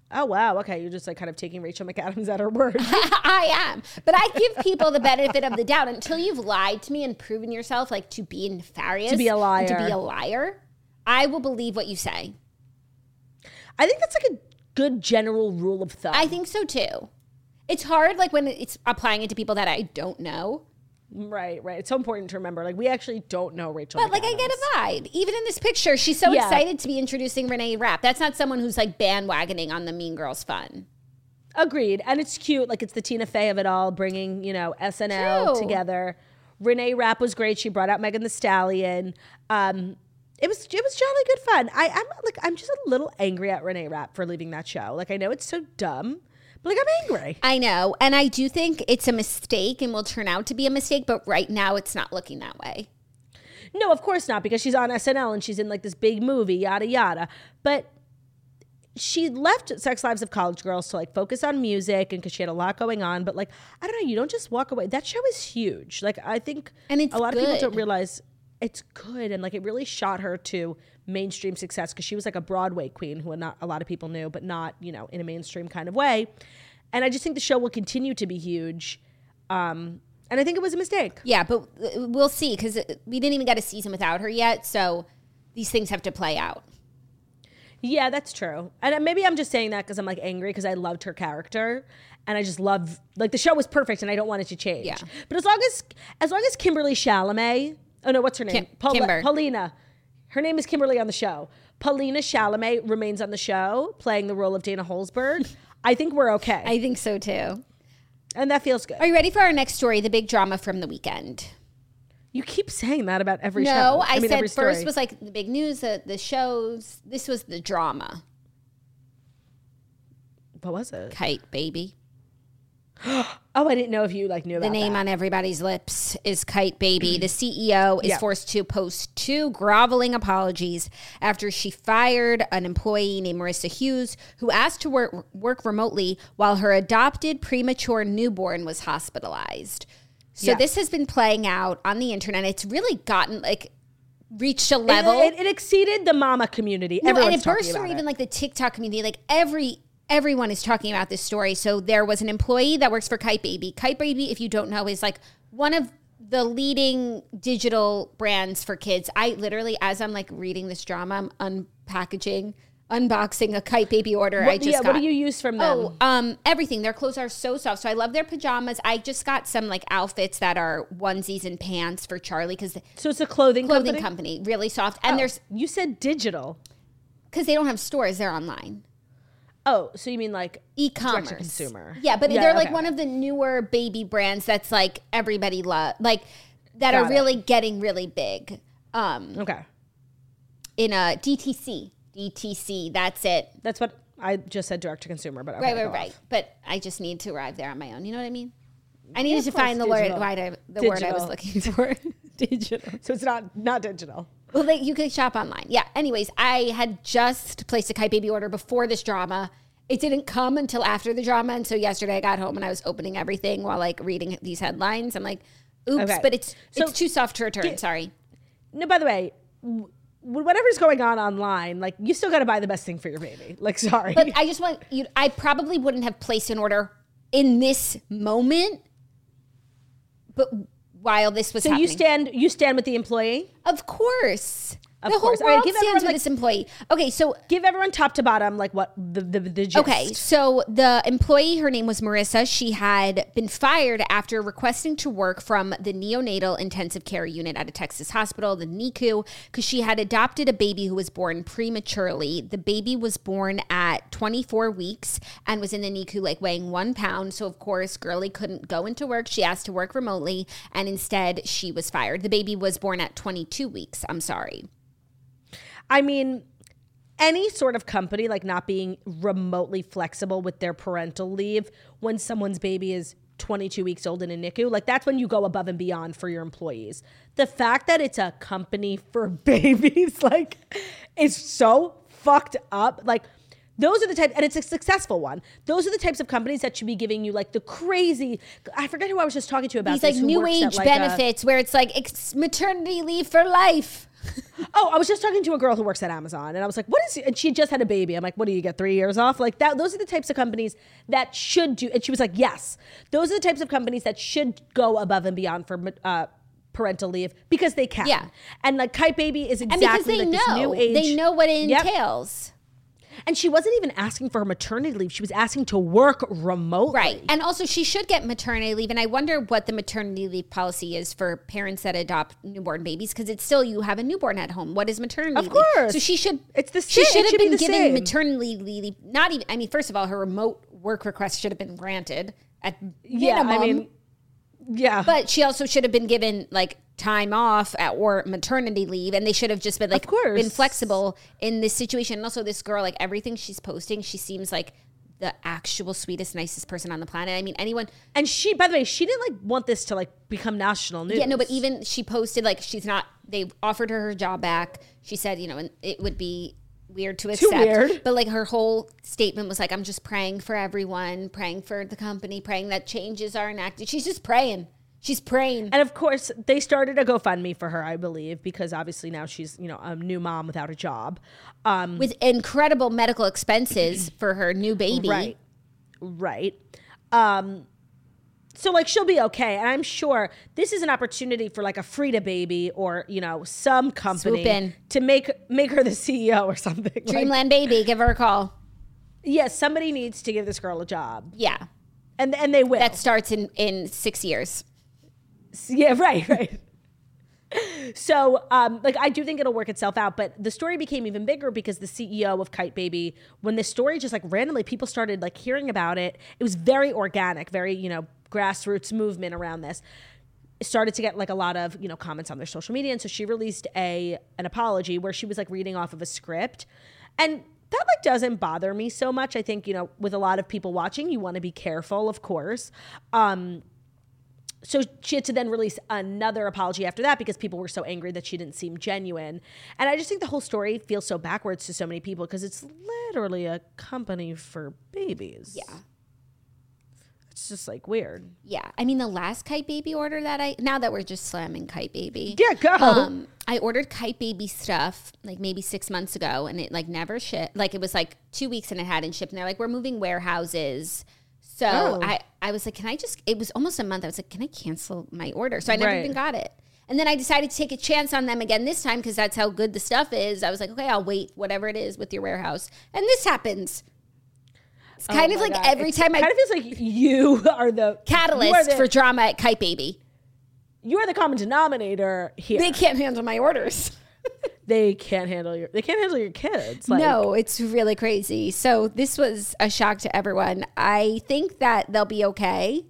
Oh wow. Okay, you're just like kind of taking Rachel McAdams at her word. I am. But I give people the benefit of the doubt until you've lied to me and proven yourself like to be nefarious, To be a liar. to be a liar. I will believe what you say. I think that's like a good general rule of thumb. I think so too. It's hard like when it's applying it to people that I don't know. right, right. It's so important to remember. Like we actually don't know Rachel. But like I get a vibe. Even in this picture, she's so Yeah. excited to be introducing Renee Rapp. That's not someone who's like bandwagoning on the Mean Girls fun. Agreed, and it's cute. Like it's the Tina Fey of it all, bringing you know SNL True. together. Renee Rapp was great. She brought out Megan Thee Stallion. Um, it was it was jolly good fun. I, I'm like I'm just a little angry at Renee Rapp for leaving that show. Like I know it's so dumb, like I'm angry. I know. And I do think it's a mistake and will turn out to be a mistake, but right now it's not looking that way. No, of course not, because she's on SNL and she's in like this big movie, yada yada. But she left Sex Lives of College Girls to like focus on music and because she had a lot going on. But like, I don't know, you don't just walk away. That show is huge. Like, I think And it's a lot of people don't realize it's good and like it really shot her to mainstream success because she was like a Broadway queen who not a lot of people knew, but not you know in a mainstream kind of way. And I just think the show will continue to be huge. Um, and I think it was a mistake. Yeah, but uh, we'll see because we didn't even get a season without her yet. So these things have to play out. Yeah, that's true. And uh, maybe I'm just saying that because I'm like angry because I loved her character and I just love like the show was perfect and I don't want it to change. Yeah. But as long as as long as Kimberly Chalamet, oh no, what's her name? Kim- Kimber. Paulina. Her name is Kimberly on the show. Paulina Chalamet remains on the show playing the role of Dana Holzberg. I think we're okay. I think so too. and that feels good. Are you ready for our next story? The big drama from the weekend. You keep saying that about every show. No, I, mean, every said first was like the big news, the, the shows. This was the drama. what was it? Kyte baby. Oh, I didn't know if you like knew about. The name that. on everybody's lips is Kyte Baby. Mm-hmm. The CEO is Yeah. forced to post two groveling apologies after she fired an employee named Marissa Hughes who asked to work, work remotely while her adopted premature newborn was hospitalized. So Yeah. this has been playing out on the internet. It's really gotten like reached a level. It, it exceeded the mama community. No, and it talking burst it. even like the TikTok community. Like every everyone is talking about this story. So there was an employee that works for Kyte Baby. Kyte Baby, if you don't know, is like one of the leading digital brands for kids. I literally, as I'm like reading this drama, I'm unpackaging, unboxing a Kyte Baby order. I just yeah, got. what do you use from them? Oh, um, everything. Their clothes are so soft. So I love their pajamas. I just got some like outfits that are onesies and pants for Charlie because so it's a clothing, clothing company. company, really soft. And Oh, there's you said digital. because they don't have stores; they're online. Oh, so you mean like e-commerce consumer. Yeah, but Yeah, they're like okay, one of the newer baby brands that's like everybody love, like that Got are it. really getting really big. Um, okay. in a DTC, DTC. That's it. That's what I just said direct to consumer, but okay, Right, right, right. off. But I just need to arrive there on my own. You know what I mean? I needed of to find the word, I, the word I was looking for. digital. So it's not not digital. Well, like you could shop online. Yeah. Anyways, I had just placed a Kyte baby order before this drama. It didn't come until after the drama, and so yesterday I got home and I was opening everything while like reading these headlines. I'm like, oops, Okay. but it's So- it's too soft to return. Sorry. No, by the way, w- whatever's going on online, like you still got to buy the best thing for your baby. Like, sorry. But I just want you. I probably wouldn't have placed an order in this moment, but while this was so happening, you stand you stand with the employee. of course. Of the course. whole All right, world give stands everyone, with like- this employee. Okay, so Give everyone top to bottom like what the the, the gist. Okay, so the employee, her name was Marissa. She had been fired after requesting to work from the neonatal intensive care unit at a Texas hospital, the NICU, because she had adopted a baby who was born prematurely. The baby was born at 24 weeks and was in the NICU like weighing one pound. So, of course, Girly couldn't go into work. She asked to work remotely, and instead, she was fired. The baby was born at 22 weeks. I'm sorry. I mean, any sort of company like not being remotely flexible with their parental leave when someone's baby is 22 weeks old in a NICU, like that's when you go above and beyond for your employees. The fact that it's a company for babies, like, is so fucked up. Like, those are the type, and it's a successful one. Those are the types of companies that should be giving you like the crazy. I forget who I was just talking to about These this, like new age like, a- benefits where it's like ex- maternity leave for life. Oh, I was just talking to a girl who works at Amazon, and I was like, "What is?" And she just had a baby. I'm like, "What do you get? Three years off?" Like that. Those are the types of companies that should do. And she was like, "Yes, those are the types of companies that should go above and beyond for uh, parental leave because they can." Yeah. And like Kyte Baby is And exactly because they like this know, new age. they know what it Yep. entails. And she wasn't even asking for her maternity leave. She was asking to work remotely. Right. And also, she should get maternity leave. And I wonder what the maternity leave policy is for parents that adopt newborn babies because it's still you have a newborn at home. What is maternity Of leave? course. So she should. It's the She same- it should have should be been the given maternity leave. Not even. I mean, first of all, her remote work request should have been granted at Yeah. I mean, yeah. but she also should have been given like time off at, or maternity leave and they should have just been like course. been flexible in this situation and also this girl like everything she's posting she seems like the actual sweetest nicest person on the planet i mean anyone and she, by the way, she didn't like want this to like become national news. yeah no but even she posted like she's not they offered her her job back she said you know and it would be weird to accept weird. but like her whole statement was like i'm just praying for everyone praying for the company praying that changes are enacted she's just praying she's praying And of course, they started a GoFundMe for her, I believe, because obviously now she's, you know, a new mom without a job. Um, with incredible medical expenses for her new baby. right. Right. Um, so like she'll be okay. And I'm sure this is an opportunity for like a Frida baby or, you know, some company to make make her the CEO or something. Like, Dreamland baby, give her a call. yes, somebody needs to give this girl a job. Yeah. And and they will. That starts in, in six years. Yeah, right, right. So, um, like, I do think it'll work itself out, but the story became even bigger because the CEO of Kyte Baby, when this story just like randomly people started like hearing about it, it was very organic, very, you know, grassroots movement around this. Started to get like a lot of, you know, comments on their social media. And so she released a an apology where she was like reading off of a script. And that like doesn't bother me so much. I think, you know, with a lot of people watching, you want to be careful, of course. Um, so she had to then release another apology after that because people were so angry that she didn't seem genuine. And I just think the whole story feels so backwards to so many people because it's literally a company for babies. Yeah. It's just like weird. Yeah. I mean, the last Kyte Baby order that I, now that we're just slamming Kyte Baby. Yeah, go. Um, I ordered Kyte Baby stuff like maybe six months ago and it like never shipped. Like it was like two weeks and it hadn't shipped. And they're like, we're moving warehouses. So Oh. I, I was like, can I just? It was almost a month. I was like, can I cancel my order? So I never Right. even got it. And then I decided to take a chance on them again this time because that's how good the stuff is. I was like, okay, I'll wait whatever it is with your warehouse. And this happens. It's oh kind Oh of like God. every It's- time I kind of feels like you are the you are catalyst the, for drama at Kyte Baby. you are the common denominator here. They can't handle my orders. They can't handle your they can't handle your kids. Like, no, it's really crazy. So this was a shock to everyone. I think that they'll be okay.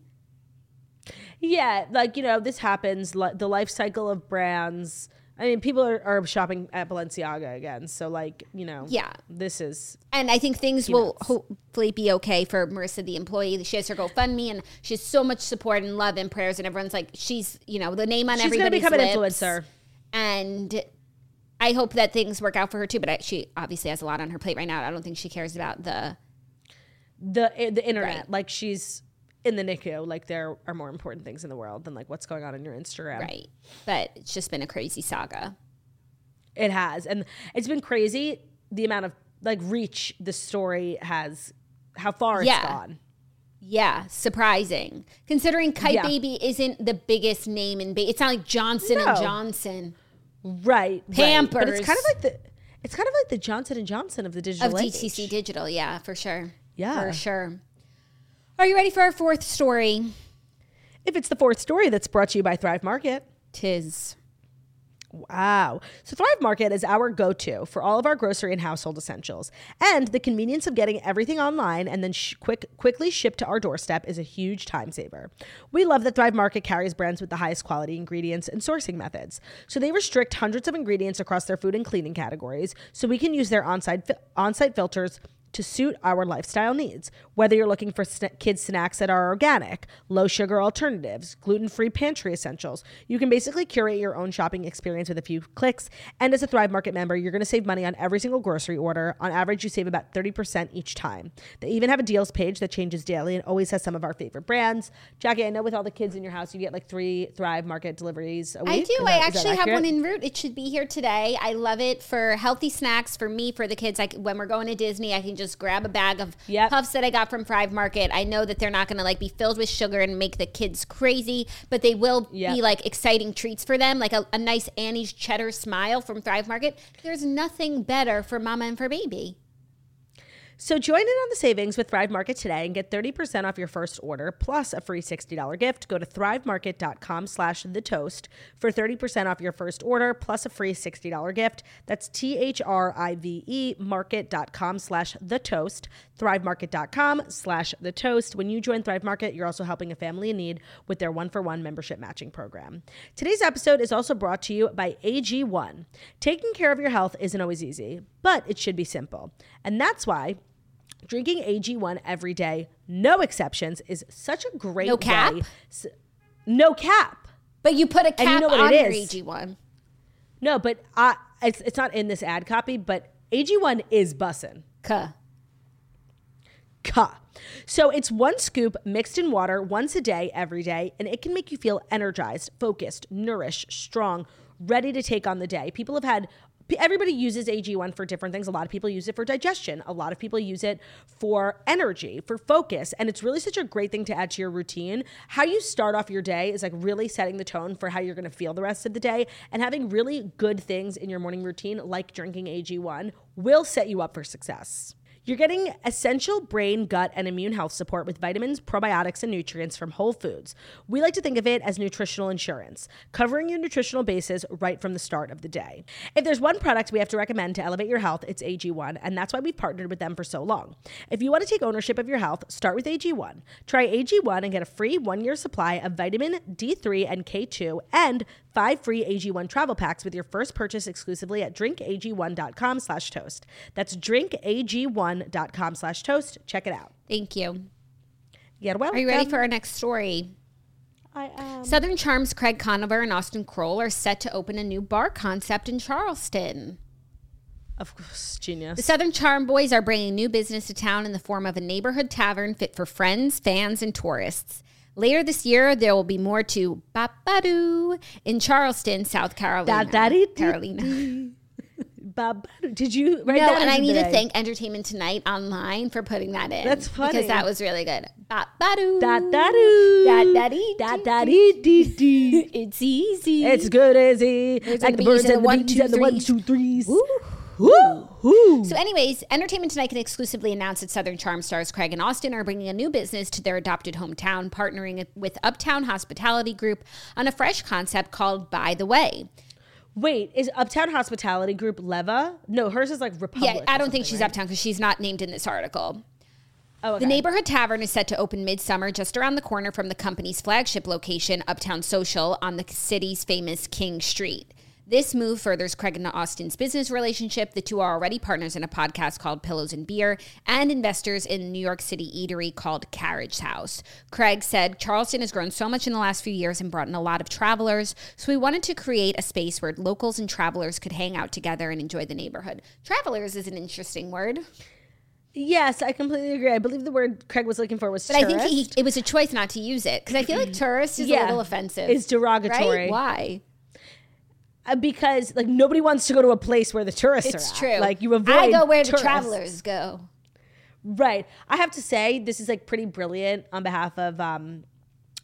Yeah, like you know, this happens. li- The life cycle of brands. I mean, people are, are shopping at Balenciaga again. So, like, you know, Yeah. this is And I think things will hopefully be okay for Marissa, the employee. She has her GoFundMe, and she has so much support and love and prayers, and everyone's like, she's you know the name on she's gonna everybody's become an influencer. And I hope that things work out for her too. But I, she obviously has a lot on her plate right now. I don't think she cares about the The eh, the internet, Right. like she's in the NICU. Like there are more important things in the world than like what's going on in your Instagram. right. But it's just been a crazy saga. It has, and it's been crazy the amount of like reach the story has, how far it's gone. Yeah, surprising. Considering Kyte Yeah. Baby isn't the biggest name in ba- it's not like Johnson No. and Johnson Right, right. but it's kind of like the it's kind of like the Johnson and Johnson of the digital of age. DTC Digital. Yeah, for sure. Yeah. for sure. Are you ready for our fourth story? If it's the fourth story that's brought to you by Thrive Market. Tis. Wow. So Thrive Market is our go-to for all of our grocery and household essentials. And the convenience of getting everything online and then sh- quick quickly shipped to our doorstep is a huge time saver. We love that Thrive Market carries brands with the highest quality ingredients and sourcing methods. So they restrict hundreds of ingredients across their food and cleaning categories so we can use their on-site fi- on-site filters to suit our lifestyle needs. Whether you're looking for sna- kids' snacks that are organic, low sugar alternatives, gluten free pantry essentials, you can basically curate your own shopping experience with a few clicks. And as a Thrive Market member, you're going to save money on every single grocery order. On average, you save about 30% each time. They even have a deals page that changes daily and always has some of our favorite brands. Jackie, I know with all the kids in your house, you get like three Thrive Market deliveries a week. I do. I actually have one en route. It should be here today. I love it for healthy snacks for me, for the kids. Like when we're going to Disney, I can just grab a bag of Yep. puffs that I got from Thrive Market. I know that they're not going to like be filled with sugar and make the kids crazy, but they will Yep. be like exciting treats for them, like a, a nice Annie's cheddar smile from Thrive Market. There's nothing better for mama and for baby. So join in on the savings with Thrive Market today and get 30% off your first order plus a free $60 gift. Go to thrivemarket.com slash the toast for 30% off your first order plus a free $60 gift. That's T-H-R-I-V-E market.com slash the toast. Thrivemarket.com slash the toast. When you join Thrive Market, you're also helping a family in need with their one-for-one membership matching program. Today's episode is also brought to you by AG1. Taking care of your health isn't always easy, but it should be simple. And that's why Drinking AG1 every day, no exceptions, is such a great No cap? way. No cap. But you put a cap you know on it your is? AG1. No, but I, it's, it's not in this ad copy, but AG1 is bussin'. Cuh. Ka. So it's one scoop mixed in water once a day, every day, and it can make you feel energized, focused, nourished, strong, ready to take on the day. People have had everybody uses AG1 for different things. A lot of people use it for digestion. A lot of people use it for energy, for focus, and it's really such a great thing to add to your routine. How you start off your day is like really setting the tone for how you're going to feel the rest of the day, and having really good things in your morning routine like drinking AG1 will set you up for success. You're getting essential brain, gut, and immune health support with vitamins, probiotics, and nutrients from Whole Foods. We like to think of it as nutritional insurance, covering your nutritional bases right from the start of the day. If there's one product we have to recommend to elevate your health, it's AG1, and that's why we've partnered with them for so long. If you want to take ownership of your health, start with AG1. Try AG1 and get a free one year supply of vitamin D3 and K2 and five free AG1 travel packs with your first purchase exclusively at drinkag1.com slash toast. That's drinkag1.com slash toast. Check it out. Thank you. Get well. Are you ready for our next story? I am. Southern Charms Craig Conover and Austen Kroll are set to open a new bar concept in Charleston. Of course, genius. The. Southern Charm Boys are bringing new business to town in the form of a neighborhood tavern fit for friends, fans, and tourists. Later this year, there will be more to Bapadoo in Charleston, South Carolina. Da-da-dee-dee-dee. Carolina. ba, ba, did you write No, that? and I need to thank Entertainment Tonight online for putting that in. That's funny. because that was really good. Ba ba doo. Da da doo. Da da dee Da dee da dee dee dee. It's easy. It's good as a like the birds and the the one, two, and the one two threes. Woo. Woo. So, anyways, Entertainment Tonight can exclusively announce that Southern Charm stars Craig and Austen are bringing a new business to their adopted hometown, partnering with Uptown Hospitality Group on a fresh concept called By the Way. Wait, is Uptown Hospitality Group Leva? No, hers is like Republic. Yeah, I don't think she's right? Uptown because she's not named in this article. Oh, okay. The neighborhood tavern is set to open midsummer just around the corner from the company's flagship location, Uptown Social, on the city's famous King Street. This move furthers Craig and Austen's business relationship. The two are already partners in a podcast called Pillows and Beer and investors in New York City eatery called Carriage House. Craig said Charleston has grown so much in the last few years and brought in a lot of travelers, so we wanted to create a space where locals and travelers could hang out together and enjoy the neighborhood. Travelers is an interesting word. Yes, I completely agree. I believe the word Craig was looking for was But I tourist. think he, it was a choice not to use it because I feel like tourist is a little offensive. It's derogatory. right? Why? Uh, because like nobody wants to go to a place where the tourists are. It's true. Like you avoid. I go where the travelers go. Right. I have to say this is like pretty brilliant on behalf of um,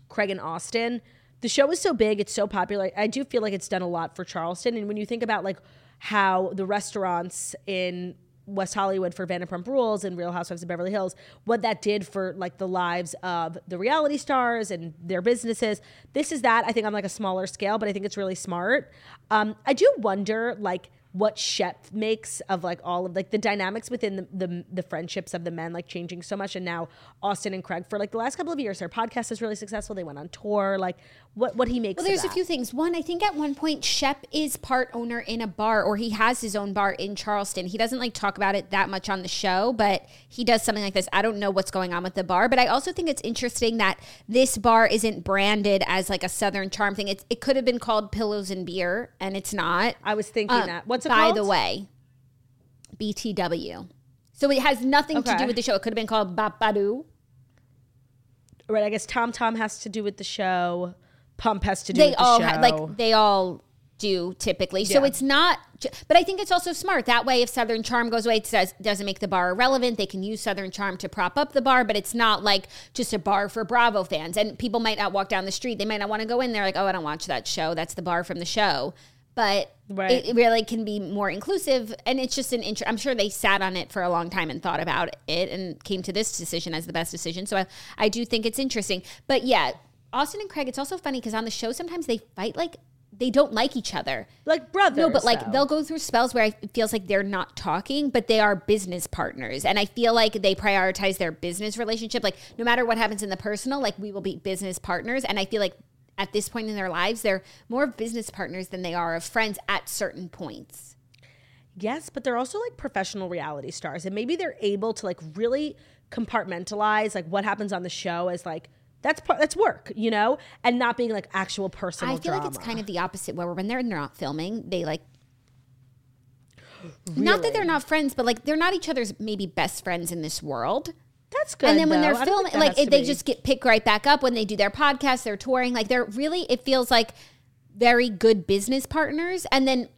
Craig and Austen. The show is so big, it's so popular. I do feel like it's done a lot for Charleston. And when you think about like how the restaurants in West Hollywood for Vanderpump Rules and Real Housewives of Beverly Hills, what that did for like the lives of the reality stars and their businesses. This is that. I think on like a smaller scale, but I think it's really smart. Um, I do wonder like what Shep makes of like all of like the dynamics within the, the the friendships of the men like changing so much and now Austen and Craig for like the last couple of years their podcast is really successful they went on tour like what what he makes Well, there's a few things. One, I think at one point Shep is part owner in a bar, or he has his own bar in Charleston. He doesn't like talk about it that much on the show, but he does something like this. I don't know what's going on with the bar, but I also think it's interesting that this bar isn't branded as like a Southern Charm thing. It's, it could have been called Pillows and Beer, and it's not. I was thinking Um, that what's it by called the way, BTW. So it has nothing to do with the show. It could have been called Bapadoo. right I guess Tom Tom has to do with the show Pump has to do They with the all show ha- like they all do typically. So Yeah. it's not. But I think it's also smart that way. If Southern Charm goes away, it says doesn't make the bar irrelevant. They can use Southern Charm to prop up the bar, but it's not like just a bar for Bravo fans. And people might not walk down the street. They might not want to go in there. Like, oh, I don't watch that show. That's the bar from the show. But Right. it, it really can be more inclusive, and it's just an interest. I'm sure they sat on it for a long time and thought about it, and came to this decision as the best decision. So I, I do think it's interesting. But yeah, Austen and Craig. It's also funny because on the show sometimes they fight like they don't like each other. like brothers No, but like though. they'll go through spells where it feels like they're not talking, but they are business partners. And I feel like they prioritize their business relationship. Like no matter what happens in the personal, like we will be business partners. And I feel like at this point in their lives, they're more of business partners than they are of friends at certain points. Yes, but they're also like professional reality stars, and maybe they're able to like really compartmentalize like what happens on the show as like that's part that's work, you know, and not being like actual personal. I feel like it's kind of the opposite where when they're not filming, they like not that they're not friends, but like they're not each other's maybe best friends in this world. that's good. and then when though. they're filming, like they be. just get pick right back up when they do their podcast, they're touring. Like they're really, it feels like very good business partners, and then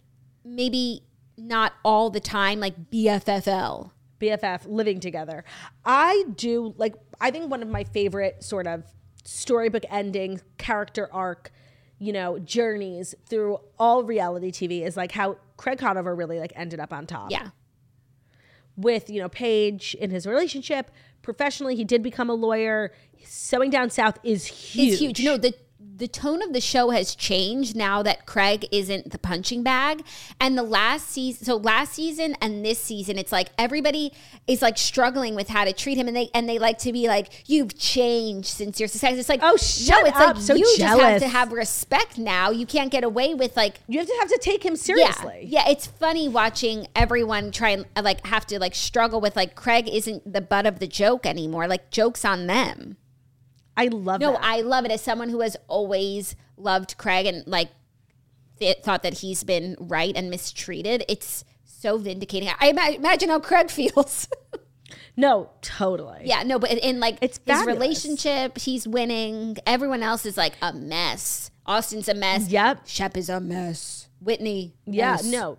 maybe not all the time like BFFL. BFF living together. I do like I think one of my favorite sort of storybook ending character arc, you know, journeys through all reality TV is like how Craig Conover really like ended up on top. Yeah, With, you know, Paige in his relationship, professionally he did become a lawyer. Sewing down south is huge. it's huge. No, the the tone of the show has changed now that Craig isn't the punching bag. And the last season, so last season and this season, it's like everybody is like struggling with how to treat him, and they and they like to be like, "You've changed since your success." It's like, Oh, shut no, it's up. like So you just have to have respect now. You can't get away with like. You have to have to take him seriously. yeah, it's funny watching everyone try and like have to like struggle with like Craig isn't the butt of the joke anymore. Like jokes on them. I love No, that. I love it as someone who has always loved Craig and like th- thought that he's been right and mistreated. It's so vindicating. I ima- imagine how Craig feels. no, totally. yeah, no, but in, in like It's his fabulous. relationship, he's winning. Everyone else is like a mess. Austen's a mess. Yep. Shep is a mess. Whitney. Yeah, mess. no.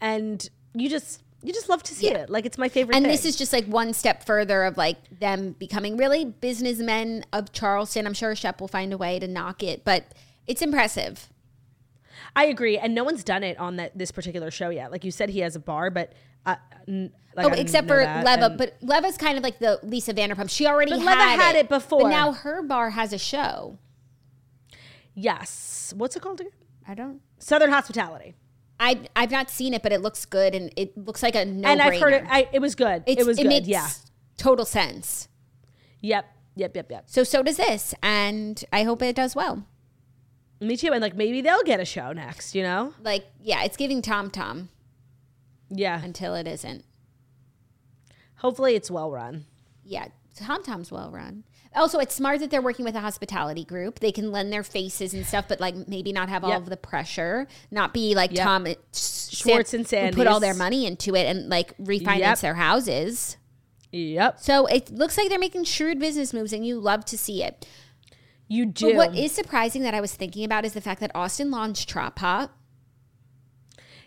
and you just you just love to see Yeah. it. Like it's my favorite. And thing. this is just like one step further of like them becoming really businessmen of Charleston. I'm sure Shep will find a way to knock it, but it's impressive. I agree, and no one's done it on that this particular show yet. Like you said, he has a bar, but uh, n- like, oh, didn't except for that, Leva, and- but Leva's kind of like the Lisa Vanderpump. She already But had, Leva had it before. but now her bar has a show. yes, what's it called again? I don't. Southern Hospitality. I I've not seen it, but it looks good, and it looks like a no. and I've heard it. I, it was good. It's, it was it good. makes yeah. total sense. Yep. Yep. Yep. Yep. So so does this, and I hope it does well. Me too. And like maybe they'll get a show next. You know? Like yeah, it's giving Tom Tom Yeah. until it isn't. Hopefully it's well run. Yeah, Tom Tom's well run. Also, it's smart that they're working with a hospitality group. They can lend their faces and stuff, but like maybe not have all Yep. of the pressure. Not be like Yep. Tom uh, Schwartz and who put all their money into it and like refinance Yep. their houses. Yep. So it looks like they're making shrewd business moves, and you love to see it. You do. But what is surprising that I was thinking about is the fact that Austen launched Trop Hop.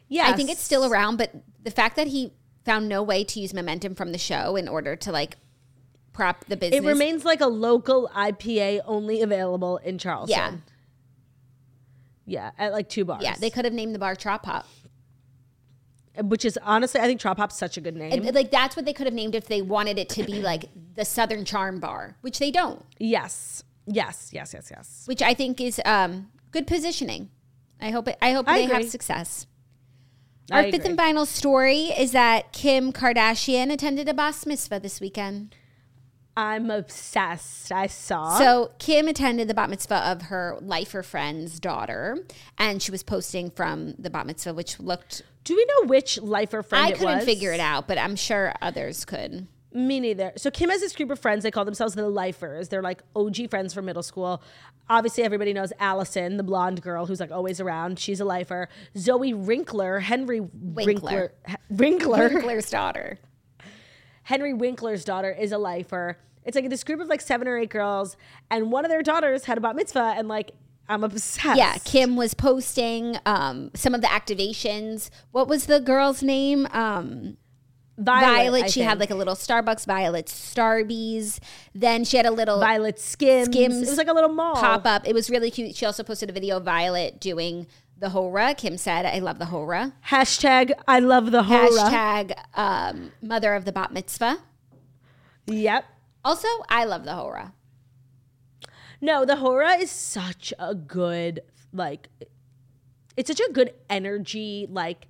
yeah. I think it's still around, but the fact that he found no way to use momentum from the show in order to like prop the business. It remains like a local IPA only available in Charleston. Yeah. Yeah, at like two bars. yeah, they could have named the bar Trop Hop. which is honestly, I think Trop Hop's such a good name. And, like that's what they could have named if they wanted it to be like the Southern Charm Bar, which they don't. yes, yes, yes, yes, yes. Which I think is um, good positioning. I hope it, I hope I they have success. I Our fifth and final story is that Kim Kardashian attended a bas mitzvah this weekend. I'm obsessed. I saw. So Kim attended the bat mitzvah of her lifer friend's daughter, and she was posting from the bat mitzvah, which looked. do we know which lifer friend I it couldn't was? figure it out, but I'm sure others could. Me neither. So Kim has this group of friends. They call themselves the Lifers. They're like OG friends from middle school. Obviously, everybody knows Allison, the blonde girl who's like always around. She's a lifer. Zoe Winkler, Henry Winkler, Winkler, Winkler's daughter. Henry Winkler's daughter is a lifer. It's like this group of like seven or eight girls, and one of their daughters had a bat mitzvah, and like I'm obsessed. Yeah, Kim was posting um, some of the activations. What was the girl's name? Um, Violet. Violet. She had like a little Starbucks Violet Starbies. Then she had a little Violet Skims. Skims It was like a little mall. pop up. It was really cute. She also posted a video of Violet doing the hora. Kim said, "I love the hora." Hashtag I love the hora. Hashtag um, mother of the bat mitzvah. Yep. Also, I love the hora. No, the hora is such a good like. It's such a good energy like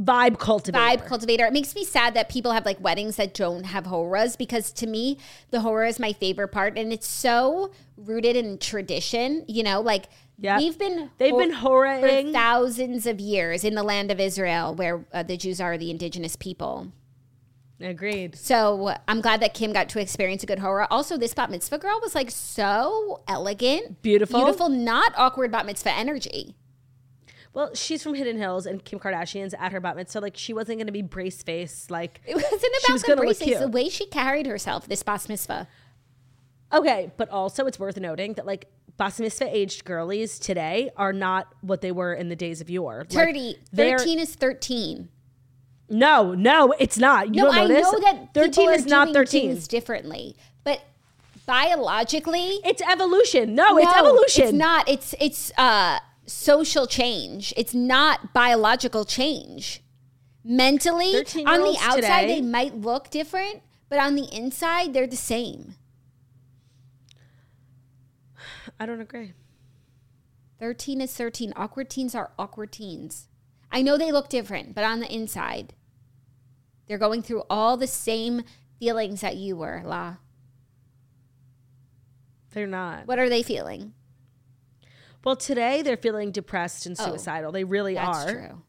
vibe cultivator. Vibe cultivator. It makes me sad that people have like weddings that don't have horas because to me, the hora is my favorite part, and it's so rooted in tradition. You know, like Yep. we've been They've ho- been for horaing. thousands of years in the land of Israel, where uh, the Jews are the indigenous people. Agreed. So I'm glad that Kim got to experience a good hora. Also, this bat mitzvah girl was like so elegant, Beautiful. beautiful, not awkward bat mitzvah energy. Well, she's from Hidden Hills, and Kim Kardashian's at her bat mitzvah. So, like she wasn't going to be brace face. Like It wasn't She about was the gonna braces, the way she carried herself. This bat mitzvah. okay, but also it's worth noting that like bas mitzvah aged girlies today are not what they were in the days of yore. Like, 30, they're- 13 is 13. No, no, it's not. You No, don't I know that thirteen is not thirteen. things differently, but biologically, It's evolution. No, it's evolution. It's not. It's it's uh, social change. It's not biological change. Mentally, on the outside, today- they might look different, but on the inside, they're the same. I don't agree. 13 is 13. Awkward teens are awkward teens. I know they look different, but on the inside, they're going through all the same feelings that you were, La. They're not. What are they feeling? Well, today they're feeling depressed and Oh, suicidal. they really That's are. true.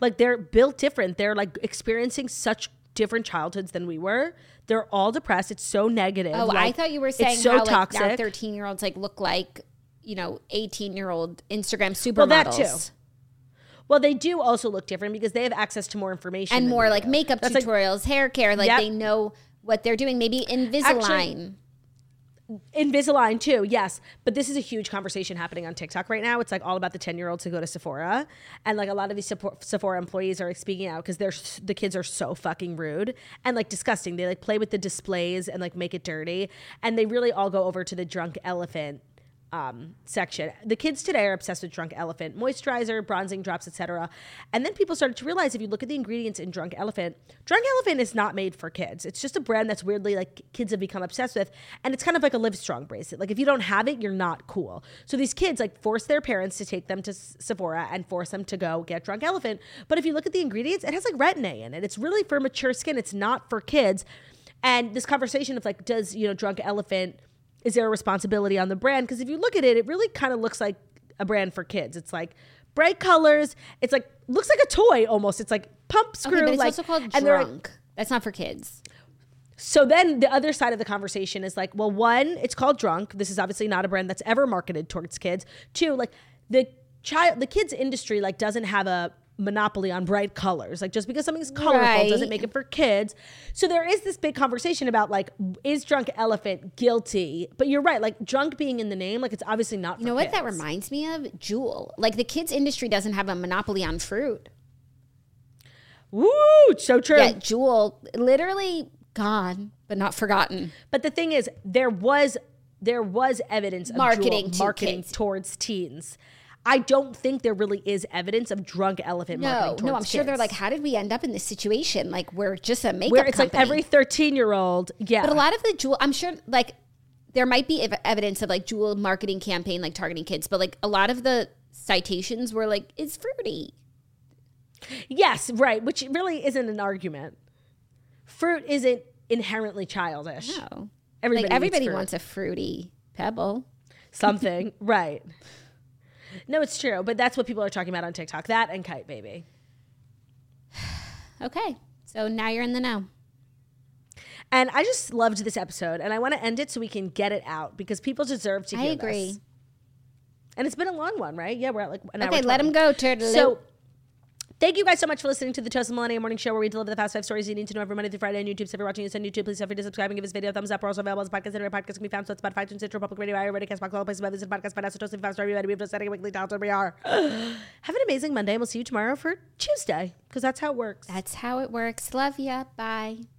Like they're built different. They're like experiencing such different childhoods than we were. They're all depressed. It's so negative. Oh, I thought you were saying so how toxic. now 13 year olds like look like, you know, 18 year old Instagram supermodels. Well, that too. Well, they do also look different because they have access to more information And more like do. makeup That's like- tutorials, hair care, like Yep. they know what they're doing. Maybe Invisalign. Invisalign too, yes. But this is a huge conversation happening on TikTok right now. It's like all about the 10 year olds who go to Sephora. And like a lot of these Sephora employees are like speaking out because they're the kids are so fucking rude and like disgusting. They like play with the displays and like make it dirty. And they really all go over to the drunk elephant um, section. The kids today are obsessed with Drunk Elephant moisturizer, bronzing drops, etc. And then people started to realize if you look at the ingredients in Drunk Elephant, Drunk Elephant is not made for kids. It's just a brand that's weirdly like kids have become obsessed with, and it's kind of like a Live Strong bracelet. Like if you don't have it, you're not cool. So these kids like force their parents to take them to Sephora and force them to go get Drunk Elephant. But if you look at the ingredients, it has like retin-A in it. It's really for mature skin. It's not for kids. And this conversation of like, does you know Drunk Elephant is there a responsibility on the brand? Because if you look at it, it really kind of looks like a brand for kids. It's like bright colors. It's like looks like a toy almost. It's like pump screw. Okay, but it's like, also called and drunk. That's not for kids. So then the other side of the conversation is like, well, one, it's called drunk. This is obviously not a brand that's ever marketed towards kids. Two, like the child, the kids industry like doesn't have a monopoly on bright colors. Like just because something's colorful Right. doesn't make it for kids. So there is this big conversation about like, is Drunk Elephant guilty? But you're right, like drunk being in the name, like it's obviously not. You know what that reminds me of? Juul. Like the kids industry doesn't have a monopoly on fruit. Woo, so true. Yet Juul literally gone, but not forgotten. But the thing is, there was there was evidence of Marketing marketing kids. towards teens. I don't think there really is evidence of drunk elephant No, marketing no, I'm sure they're like, how did we end up in this situation? Like we're just a makeup where it's company. like every 13 year old yeah But a lot of the Juul, I'm sure, like there might be evidence of like Juul marketing campaign, like targeting kids, but like a lot of the citations were like, it's fruity. yes right which really isn't an argument fruit isn't inherently childish No, everybody, like everybody wants a fruity pebble. something right no it's true but that's what people are talking about on tiktok that and Kyte baby Okay, so now you're in the know. and i just loved this episode and i want to end it so we can get it out because people deserve to I hear agree. this. and it's been a long one right yeah we're at like an hour Okay, let 20. him go, turtle. So, thank you guys so much for listening to the Toast Millennium Morning Show, where we deliver the fast five stories you need to know every Monday through Friday on YouTube. So, if you're watching us on YouTube, please feel free to subscribe and give this video a thumbs up. We're also available as a podcast. And our podcast can be found so on Spotify, iTunes, Stitcher, Public Radio, iRadio, Castbox, all places where this podcast. At Toast and Five Star. We've just setting weekly where we are. Have an amazing Monday, and we'll see you tomorrow for Tuesday because that's how it works. That's how it works. Love ya. Bye.